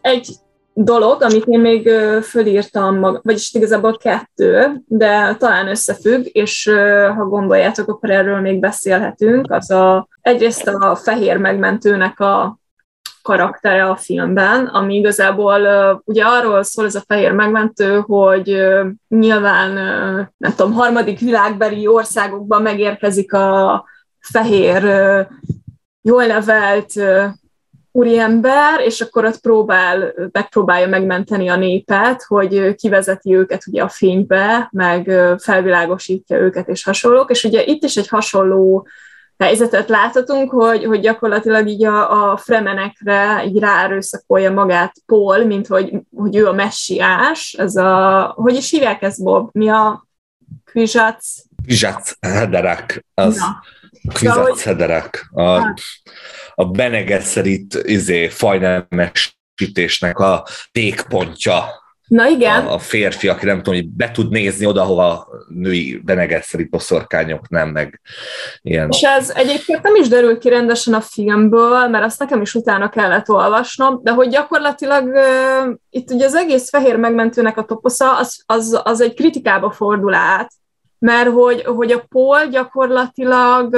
Egy dolog, amit én még fölírtam, mag, vagyis igazából kettő, de talán összefügg, és ha gondoljátok, akkor erről még beszélhetünk. Az a, egyrészt a fehér megmentőnek a karaktere a filmben, ami igazából ugye arról szól ez a fehér megmentő, hogy nyilván, nem tudom, harmadik világbeli országokban megérkezik a fehér, jól nevelt úriember, és akkor ott próbál, megpróbálja megmenteni a népet, hogy kivezeti őket ugye a fénybe, meg felvilágosítja őket, és hasonlók. És ugye itt is egy hasonló helyzetet láthatunk, hogy, hogy gyakorlatilag így a, a fremenekre így ráerőszakolja magát Paul, mint hogy, hogy ő a messiás, ez a, hogy is hívják ezt, Bob? Mi a Kvizsac? Kvizsac Hederek, az Na. Kvizsac Hederek, a, a Benegesserit izé, fajnemesítésnek a tékpontja Na igen. A, a férfi, aki nem tudom, hogy be tud nézni oda, hova női benegeszeri poszorkányok nem, meg ilyen. És ez egyébként nem is derül ki rendesen a filmből, mert azt nekem is utána kellett olvasnom, de hogy gyakorlatilag uh, itt ugye az egész fehér megmentőnek a toposza, az, az, az egy kritikába fordul át, mert hogy, hogy a Paul gyakorlatilag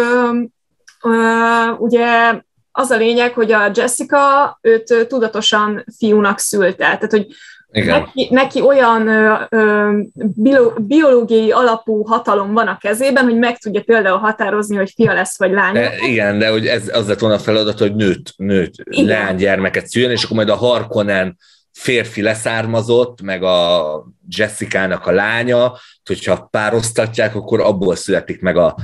ugye az a lényeg, hogy a Jessica őt tudatosan fiúnak szülte. Tehát, hogy igen. Neki, neki olyan ö, ö, biológiai alapú hatalom van a kezében, hogy meg tudja például határozni, hogy fia lesz vagy lány. De, igen, de hogy ez az lett volna a feladat, hogy nőt, nőt gyermeket szüljön, és akkor majd a Harkonnen férfi leszármazott, meg a Jessica-nak a lánya, hogyha pároztatják, akkor abból születik meg a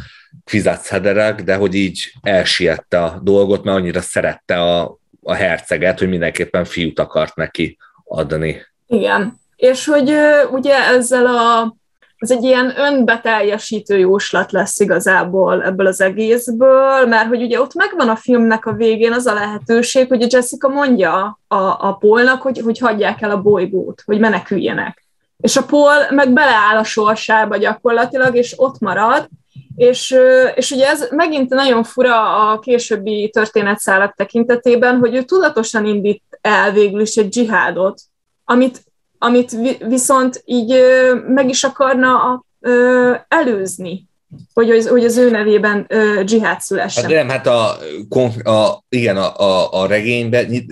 Hederek, de hogy így elsiette a dolgot, mert annyira szerette a, a herceget, hogy mindenképpen fiút akart neki adni. Igen. És hogy ugye ezzel a ez egy ilyen önbeteljesítő jóslat lesz igazából ebből az egészből, mert hogy ugye ott megvan a filmnek a végén az a lehetőség, hogy a Jessica mondja a, a Paulnak, hogy, hogy hagyják el a bolygót, hogy meneküljenek. És a Paul meg beleáll a sorsába gyakorlatilag, és ott marad, és, és ugye ez megint nagyon fura a későbbi történetszálak tekintetében, hogy ő tudatosan indít el végül is egy dzsihádot, amit, amit viszont így meg is akarna előzni, hogy az, hogy az ő nevében dzsihád szülessen. Hát nem, hát a, a igen, a, a, a regényben,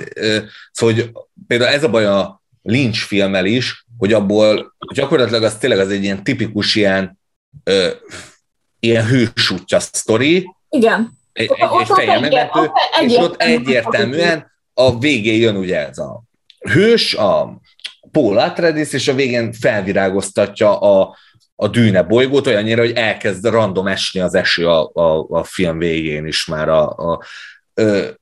szóval hogy például ez a baj a Lynch filmmel is, hogy abból gyakorlatilag az tényleg az egy ilyen tipikus ilyen, ö, ilyen hősútja sztori. Igen. Egy, egy, egy és ott egyértelműen a végén jön ugye ez a hős, a Paul Atreides, és a végén felvirágoztatja a, a dűne bolygót olyannyira, hogy elkezd random esni az eső a, a, a film végén is már a, a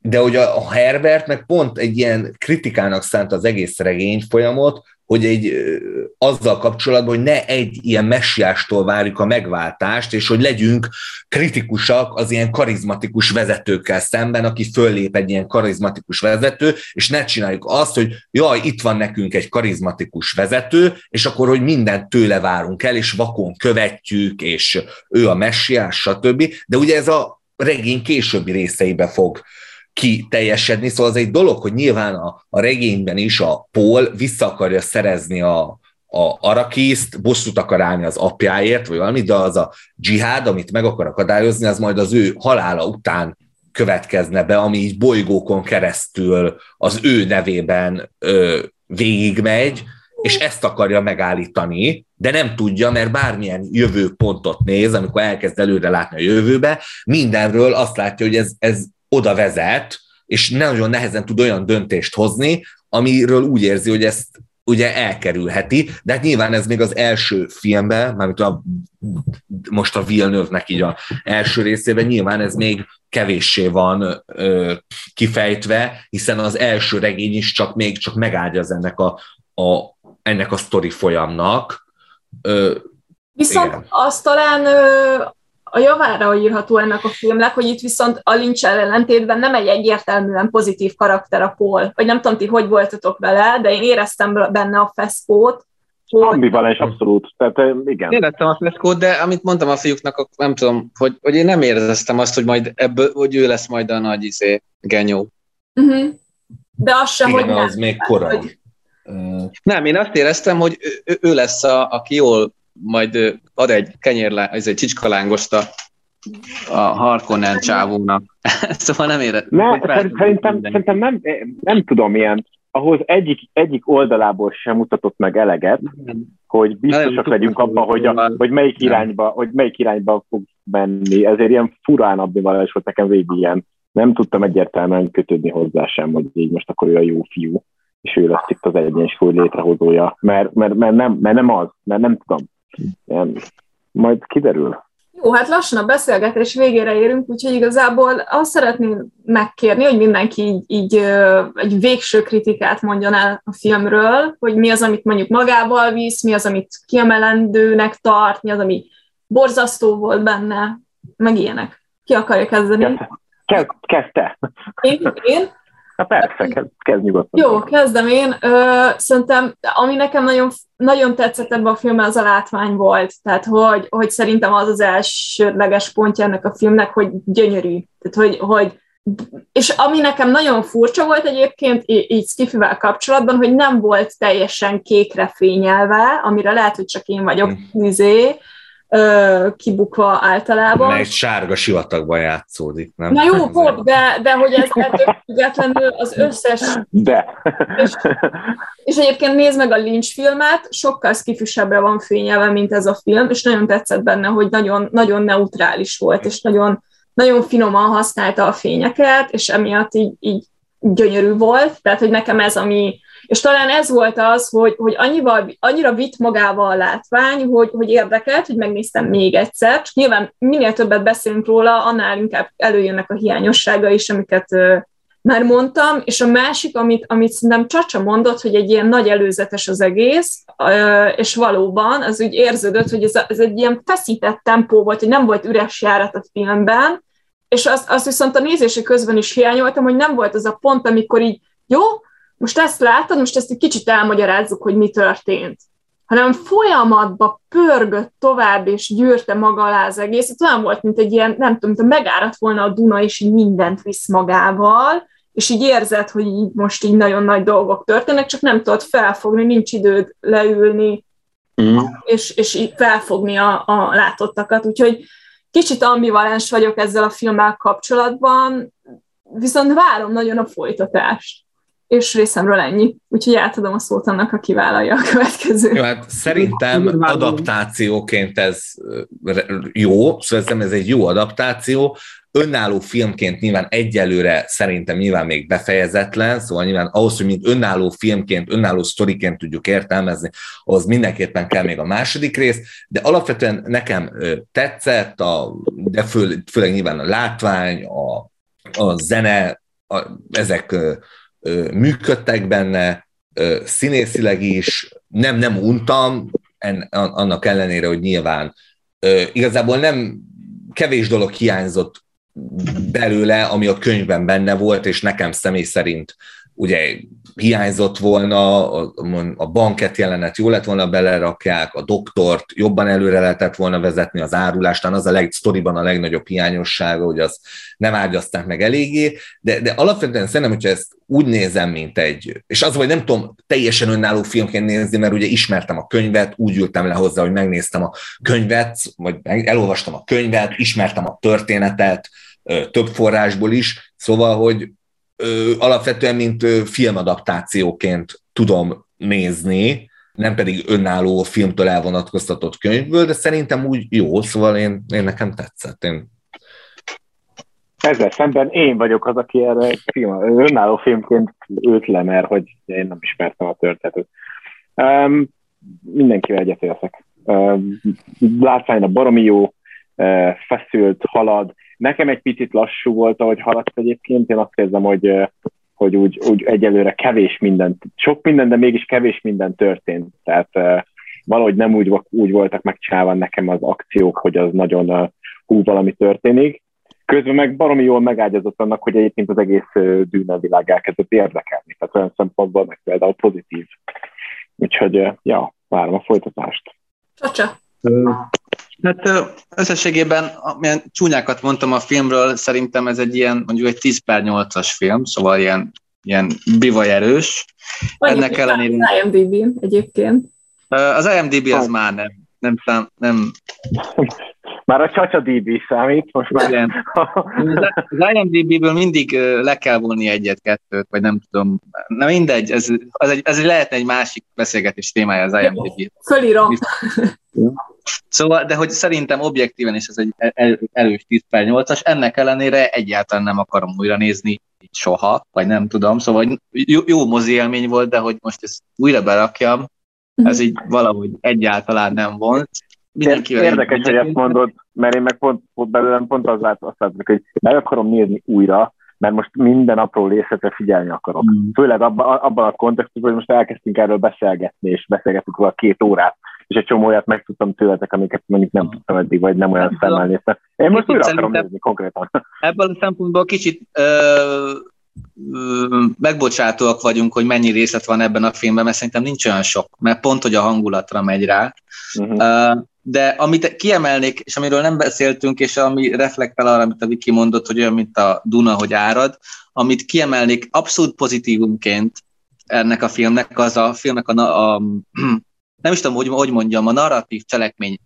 de hogy a Herbert meg pont egy ilyen kritikának szánt az egész regény folyamot, hogy egy, azzal kapcsolatban, hogy ne egy ilyen messiástól várjuk a megváltást, és hogy legyünk kritikusak az ilyen karizmatikus vezetőkkel szemben, aki föllép egy ilyen karizmatikus vezető, és ne csináljuk azt, hogy jaj, itt van nekünk egy karizmatikus vezető, és akkor, hogy mindent tőle várunk el, és vakon követjük, és ő a messiás, stb. De ugye ez a regény későbbi részeibe fog kiteljesedni, szóval az egy dolog, hogy nyilván a, a regényben is a Paul vissza akarja szerezni a, a Arakiszt, bosszút akar állni az apjáért, vagy valami, de az a dzsihád, amit meg akar akadályozni, az majd az ő halála után következne be, ami így bolygókon keresztül az ő nevében ö, végigmegy, és ezt akarja megállítani, de nem tudja, mert bármilyen jövőpontot néz, amikor elkezd előre látni a jövőbe, mindenről azt látja, hogy ez, ez oda vezet, és nagyon nehezen tud olyan döntést hozni, amiről úgy érzi, hogy ezt ugye elkerülheti, de hát nyilván ez még az első filmben, mármint a, most a Villeneuve-nek így a első részében, nyilván ez még kevéssé van ö, kifejtve, hiszen az első regény is csak még csak megáldja ennek a, a, ennek a sztori folyamnak. Ö, Viszont igen. azt talán ö, a javára írható ennek a filmnek, hogy itt viszont a Lynch ellentétben nem egy egyértelműen pozitív karakter a Paul. Vagy nem tudom ti, hogy voltatok vele, de én éreztem benne a feszkót. Ambivalens, abszolút. Tehát igen. Éreztem a feszkót, de amit mondtam a fiúknak, nem tudom, hogy, hogy én nem éreztem azt, hogy majd ebből, hogy ő lesz majd a nagy izé, genyó. Uh-huh. De az sem, Igen, hogy nem. az még korai. Hogy- Nem, én azt éreztem, hogy ő, ő, lesz, a, aki jól majd ad egy kenyérlá, ez egy csicskalángost a, a Harkonnen csávónak. szóval nem éreztem. Ne, szerintem, minden. szerintem nem, nem tudom ilyen, ahhoz egyik, egyik oldalából sem mutatott meg eleget, hogy biztosak Nem, legyünk abban, hogy, a, hogy melyik Nem. irányba, hogy melyik irányba fog menni. Ezért ilyen furán abbivalens volt nekem végig ilyen. Nem tudtam egyértelműen kötődni hozzá sem, hogy így most akkor ő a jó fiú, és ő lesz itt az egyensúly létrehozója. Mert, mert, mert, nem, mert nem az, mert nem tudom. Nem. Majd kiderül. Jó, hát lassan a beszélgetés végére érünk, úgyhogy igazából azt szeretném megkérni, hogy mindenki így, így egy végső kritikát mondjon el a filmről, hogy mi az, amit mondjuk magával visz, mi az, amit kiemelendőnek tart, mi az, ami borzasztó volt benne, meg ilyenek. Ki akarja kezdeni? Kezd, kezd te. Én? Én? Na persze, kezd, kezd nyugodtan. Jó, kezdem én. Ö, szerintem, ami nekem nagyon, nagyon tetszett ebben a filmben, az a látvány volt. Tehát, hogy, hogy szerintem az az elsődleges pontja ennek a filmnek, hogy gyönyörű. Tehát, hogy, hogy és ami nekem nagyon furcsa volt egyébként, így Skiffy-vel kapcsolatban, hogy nem volt teljesen kékre fényelve, amire lehet, hogy csak én vagyok izé, ö, kibukva általában. Mert egy sárga sivatagban játszódik, nem? Na jó, volt, de, de hogy ez ettől függetlenül az összes De. És- És egyébként nézd meg a Lynch filmet, sokkal skifisebbre van fényelve, mint ez a film, és nagyon tetszett benne, hogy nagyon, nagyon neutrális volt, és nagyon, nagyon finoman használta a fényeket, és emiatt így, így gyönyörű volt, tehát hogy nekem ez ami, és talán ez volt az, hogy, hogy annyival, annyira vitt magával a látvány, hogy, hogy érdekelt, hogy megnéztem még egyszer, csak nyilván minél többet beszélünk róla, annál inkább előjönnek a hiányossága is, amiket már mondtam, és a másik, amit, amit szerintem Csacsa mondott, hogy egy ilyen nagy előzetes az egész, és valóban az úgy érződött, hogy ez, a, ez egy ilyen feszített tempó volt, hogy nem volt üres járat a filmben, és azt, azt viszont a nézési közben is hiányoltam, hogy nem volt az a pont, amikor így, jó, most ezt látod, most ezt egy kicsit elmagyarázzuk, hogy mi történt hanem folyamatba pörgött tovább, és gyűrte maga alá az egészet. Olyan volt, mint egy ilyen, nem tudom, mint megáradt volna a Duna, és így mindent visz magával, és így érzed, hogy így most így nagyon nagy dolgok történnek, csak nem tudod felfogni, nincs időd leülni, Mm. és, és így felfogni a, a látottakat. Úgyhogy kicsit ambivalens vagyok ezzel a filmmel kapcsolatban, viszont várom nagyon a folytatást. És részemről ennyi. Úgyhogy átadom a szót annak, aki vállalja a következő. Jó, hát szerintem adaptációként ez jó, szóval ez egy jó adaptáció. Önálló filmként nyilván egyelőre szerintem nyilván még befejezetlen, szóval nyilván ahhoz, hogy mint önálló filmként, önálló sztoriként tudjuk értelmezni, ahhoz mindenképpen kell még a második rész, de alapvetően nekem tetszett, a, de fő, főleg nyilván a látvány, a, a zene, a, ezek működtek benne, színészileg is, nem, nem untam, en, annak ellenére, hogy nyilván igazából nem kevés dolog hiányzott belőle, ami a könyvben benne volt, és nekem személy szerint ugye hiányzott volna, a, a banket jelenet jó lett volna belerakják, a doktort jobban előre lehetett volna vezetni, az árulástán az a leg, sztoriban a legnagyobb hiányossága, hogy az nem ágyazták meg eléggé, de, de alapvetően szerintem, hogyha ezt úgy nézem, mint egy, és az, hogy nem tudom teljesen önálló filmként nézni, mert ugye ismertem a könyvet, úgy ültem le hozzá, hogy megnéztem a könyvet, vagy elolvastam a könyvet, ismertem a történetet, több forrásból is, szóval, hogy ö, alapvetően, mint ö, filmadaptációként tudom nézni, nem pedig önálló filmtől elvonatkoztatott könyvből, de szerintem úgy jó, szóval én, én nekem tetszett. Én... Ezzel szemben én vagyok az, aki erre film, önálló filmként ült le, mert hogy én nem ismertem a történetet. Um, mindenkivel egyetértek. Um, látványra baromi jó, feszült, halad, Nekem egy picit lassú volt, ahogy haladt egyébként. Én azt érzem, hogy, hogy úgy, úgy egyelőre kevés minden, sok minden, de mégis kevés minden történt. Tehát valahogy nem úgy, úgy voltak megcsinálva nekem az akciók, hogy az nagyon hú, valami történik. Közben meg baromi jól megágyazott annak, hogy egyébként az egész dűne világ elkezdett érdekelni. Tehát olyan szempontból meg például pozitív. Úgyhogy, ja, várom a folytatást. Csacsa. Hát összességében, amilyen csúnyákat mondtam a filmről, szerintem ez egy ilyen, mondjuk egy 10 per 8-as film, szóval ilyen ilyen bivajerős. Ennek ellenére... Az IMDb egyébként. Az IMDb az már nem. Nem, nem, nem. Már a csacsa DB számít, most már. Igen. Az IMDb-ből mindig le kell vonni egyet-kettőt, vagy nem tudom. Na mindegy, ez, ez, egy, ez lehetne egy másik beszélgetés témája az IMDb. Fölírom. Szóval, de hogy szerintem objektíven is ez egy erős 10 per 8-as, ennek ellenére egyáltalán nem akarom újra nézni soha, vagy nem tudom, szóval jó, jó mozi élmény volt, de hogy most ezt újra berakjam, ez így valahogy egyáltalán nem volt. Mindenkivel Érdekes, hogy ezt mondod, mert én meg pont, pont belőlem pont az lát, azt látom, hogy meg akarom nézni újra, mert most minden apró részletre figyelni akarok. Mm. Főleg abban, abban a kontextusban, hogy most elkezdtünk erről beszélgetni, és beszélgettünk róla két órát, és egy csomó olyat megtudtam tőletek, amiket mondjuk nem tudtam eddig, vagy nem olyan szemmel néztem. Én most újra akarom nézni konkrétan. Ebből a szempontból kicsit ö, ö, megbocsátóak vagyunk, hogy mennyi részlet van ebben a filmben, mert szerintem nincs olyan sok, mert pont, hogy a hangulatra megy rá. Uh-huh. De amit kiemelnék, és amiről nem beszéltünk, és ami reflektál arra, amit a Viki mondott, hogy olyan, mint a Duna, hogy árad, amit kiemelnék abszolút pozitívumként ennek a filmnek, az a filmnek a, a, a nem is tudom, hogy, hogy mondjam, a narratív cselekmény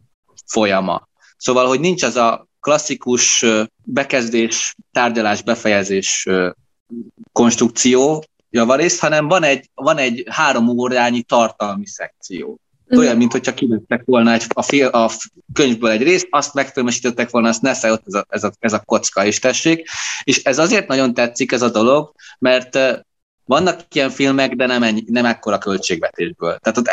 folyama. Szóval, hogy nincs az a klasszikus bekezdés, tárgyalás, befejezés konstrukció javarészt, hanem van egy, van egy három órányi tartalmi szekció. Mm. Olyan, mint hogyha kivettek volna egy, a, fél, a könyvből egy részt, azt megfilmesítettek volna, azt nesze ott ez a, ez, a, ez a kocka is tessék. És ez azért nagyon tetszik ez a dolog, mert vannak ilyen filmek, de nem, ennyi, nem ekkora költségvetésből. Tehát ott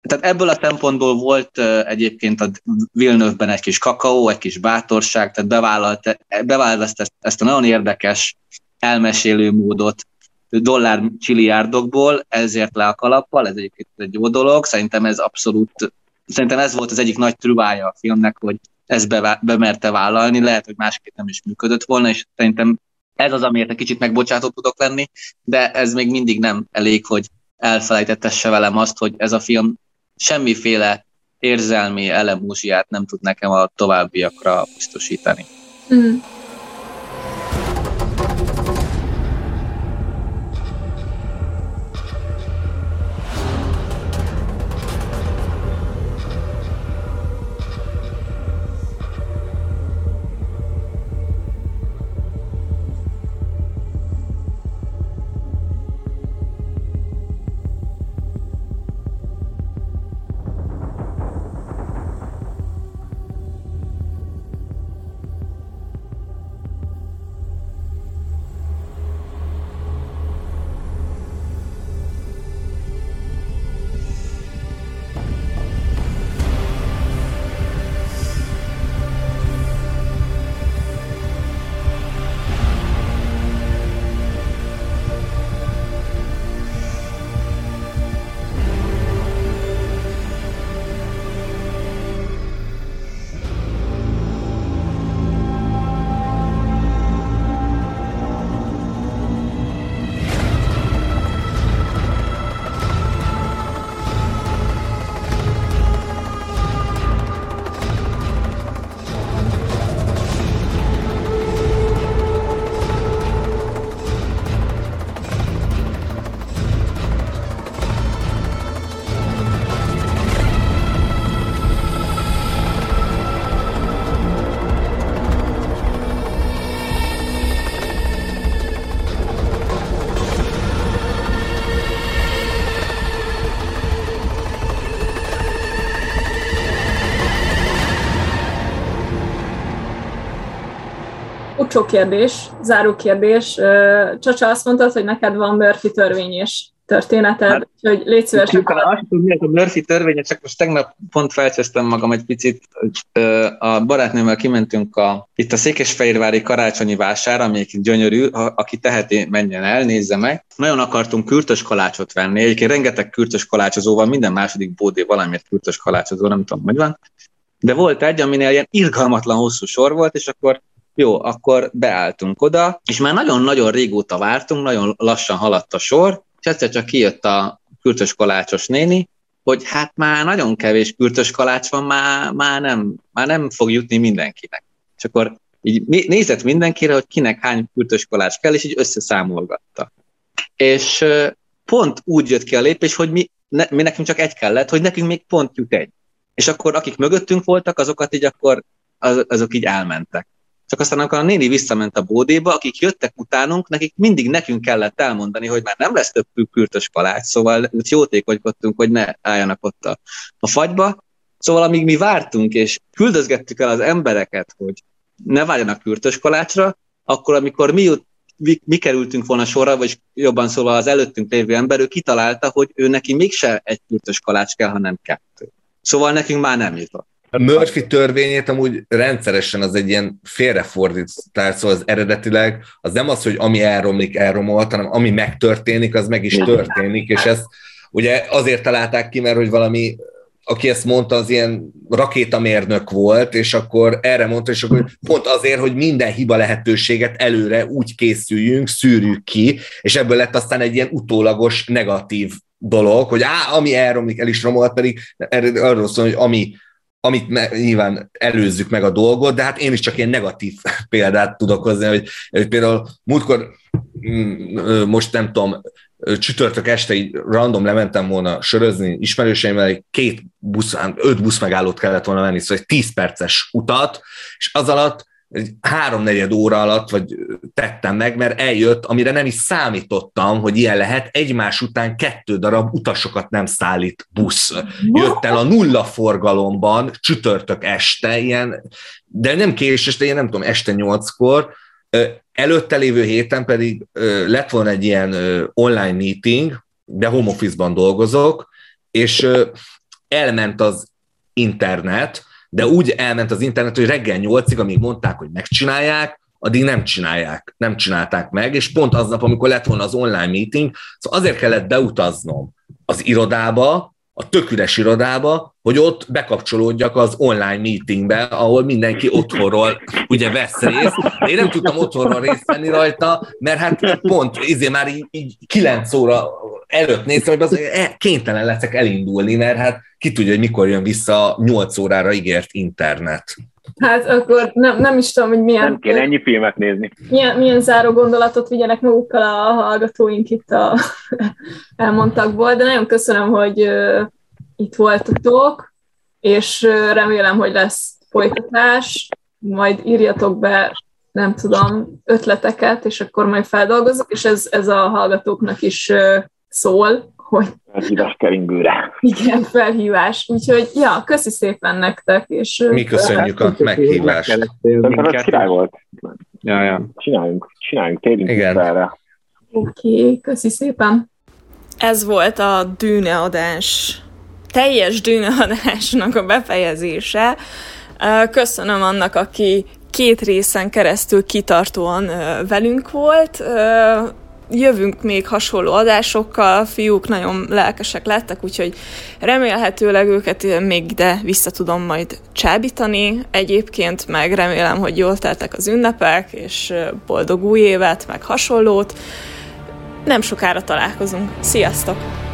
tehát ebből a szempontból volt egyébként a Villeneuve-ben egy kis kakaó, egy kis bátorság, tehát bevállalt, bevállalt ezt, ezt a nagyon érdekes elmesélő módot dollár csiliárdokból, ezért le a kalappal, ez egyébként egy jó dolog, szerintem ez abszolút, szerintem ez volt az egyik nagy trüvája a filmnek, hogy ezt be, bemerte vállalni, lehet, hogy másképp nem is működött volna, és szerintem ez az, amiért egy kicsit megbocsátott tudok lenni, de ez még mindig nem elég, hogy elfelejtettesse velem azt, hogy ez a film semmiféle érzelmi elemúzsiát nem tud nekem a továbbiakra biztosítani. Mm. Utolsó kérdés, záró kérdés. Csacsa azt mondtad, hogy neked van Murphy törvény és történeted, hát, hogy légy szíves. Azt tudom, mi a Murphy törvénye, csak most tegnap pont felcsesztem magam egy picit, a barátnőmmel kimentünk a, itt a Székesfehérvári karácsonyi vására, ami gyönyörű, aki teheti, menjen el, nézze meg. Nagyon akartunk kürtös kalácsot venni, egyébként rengeteg kürtös kalácsozó van, minden második bódé valamiért kürtös kalácsozó, nem tudom, hogy van. De volt egy, aminél ilyen irgalmatlan hosszú sor volt, és akkor jó, akkor beálltunk oda, és már nagyon-nagyon régóta vártunk, nagyon lassan haladt a sor, és egyszer csak kijött a kürtös kalácsos néni, hogy hát már nagyon kevés kürtös kalács van, már, már, nem, már nem fog jutni mindenkinek. És akkor így nézett mindenkire, hogy kinek hány kürtös kalács kell, és így összeszámolgatta. és pont úgy jött ki a lépés, hogy mi, ne, mi nekünk csak egy kellett, hogy nekünk még pont jut egy. És akkor akik mögöttünk voltak, azokat így akkor az, azok így elmentek. Csak aztán, amikor a néni visszament a bódéba, akik jöttek utánunk, nekik mindig nekünk kellett elmondani, hogy már nem lesz több kürtös kalács, szóval úgy jótékonykodtunk, hogy ne álljanak ott a, a fagyba. Szóval amíg mi vártunk, és küldözgettük el az embereket, hogy ne várjanak kürtös kalácsra, akkor amikor mi, mi, mi kerültünk volna sorra, vagy jobban szóval az előttünk lévő ember, ő kitalálta, hogy ő neki mégse egy kürtös kalács kell, hanem kettő. Szóval nekünk már nem jutott. A Murphy törvényét amúgy rendszeresen az egy ilyen félrefordítás, szóval az eredetileg az nem az, hogy ami elromlik, elromolt, hanem ami megtörténik, az meg is történik, és ezt ugye azért találták ki, mert hogy valami aki ezt mondta, az ilyen rakétamérnök volt, és akkor erre mondta, és akkor pont azért, hogy minden hiba lehetőséget előre úgy készüljünk, szűrjük ki, és ebből lett aztán egy ilyen utólagos negatív dolog, hogy á, ami elromlik, el is romolt, pedig arról szól, hogy ami amit me, nyilván előzzük meg a dolgot, de hát én is csak ilyen negatív példát tudok hozni, hogy, hogy például múltkor, mm, most nem tudom, csütörtök este így random lementem volna sörözni ismerőseimmel, két busz, öt busz megállót kellett volna menni, szóval egy tíz perces utat, és az alatt egy háromnegyed óra alatt vagy tettem meg, mert eljött, amire nem is számítottam, hogy ilyen lehet, egymás után kettő darab utasokat nem szállít busz. Jött el a nulla forgalomban, csütörtök este, ilyen, de nem késő este, ilyen nem tudom, este nyolckor, előtte lévő héten pedig lett volna egy ilyen online meeting, de home office-ban dolgozok, és elment az internet, de úgy elment az internet, hogy reggel nyolcig, amíg mondták, hogy megcsinálják, addig nem csinálják, nem csinálták meg, és pont aznap, amikor lett volna az online meeting, szóval azért kellett beutaznom az irodába, a töküres irodába, hogy ott bekapcsolódjak az online meetingbe, ahol mindenki otthonról ugye vesz részt. Én nem tudtam otthonról részt venni rajta, mert hát pont izé már így, így 9 óra előtt néztem, hogy az e, kénytelen leszek elindulni, mert hát ki tudja, hogy mikor jön vissza 8 órára ígért internet. Hát akkor nem, nem is tudom, hogy milyen... Nem kéne ennyi filmet nézni. Milyen, milyen záró gondolatot vigyenek magukkal a hallgatóink itt a elmondtakból, de nagyon köszönöm, hogy uh, itt voltatok, és uh, remélem, hogy lesz folytatás, majd írjatok be, nem tudom, ötleteket, és akkor majd feldolgozok, és ez, ez a hallgatóknak is uh, szól, hogy... Felhívás keringőre. Igen, felhívás. Úgyhogy, ja, köszi szépen nektek. És, Mi köszönjük a meghívást. Ez király volt. Ja, ja. Csináljunk, csináljunk, térjünk Igen. erre. Oké, okay, köszi szépen. Ez volt a dűneadás, teljes dűneadásnak a befejezése. Köszönöm annak, aki két részen keresztül kitartóan velünk volt jövünk még hasonló adásokkal, fiúk nagyon lelkesek lettek, úgyhogy remélhetőleg őket még ide vissza tudom majd csábítani. Egyébként meg remélem, hogy jól teltek az ünnepek, és boldog új évet, meg hasonlót. Nem sokára találkozunk. Sziasztok!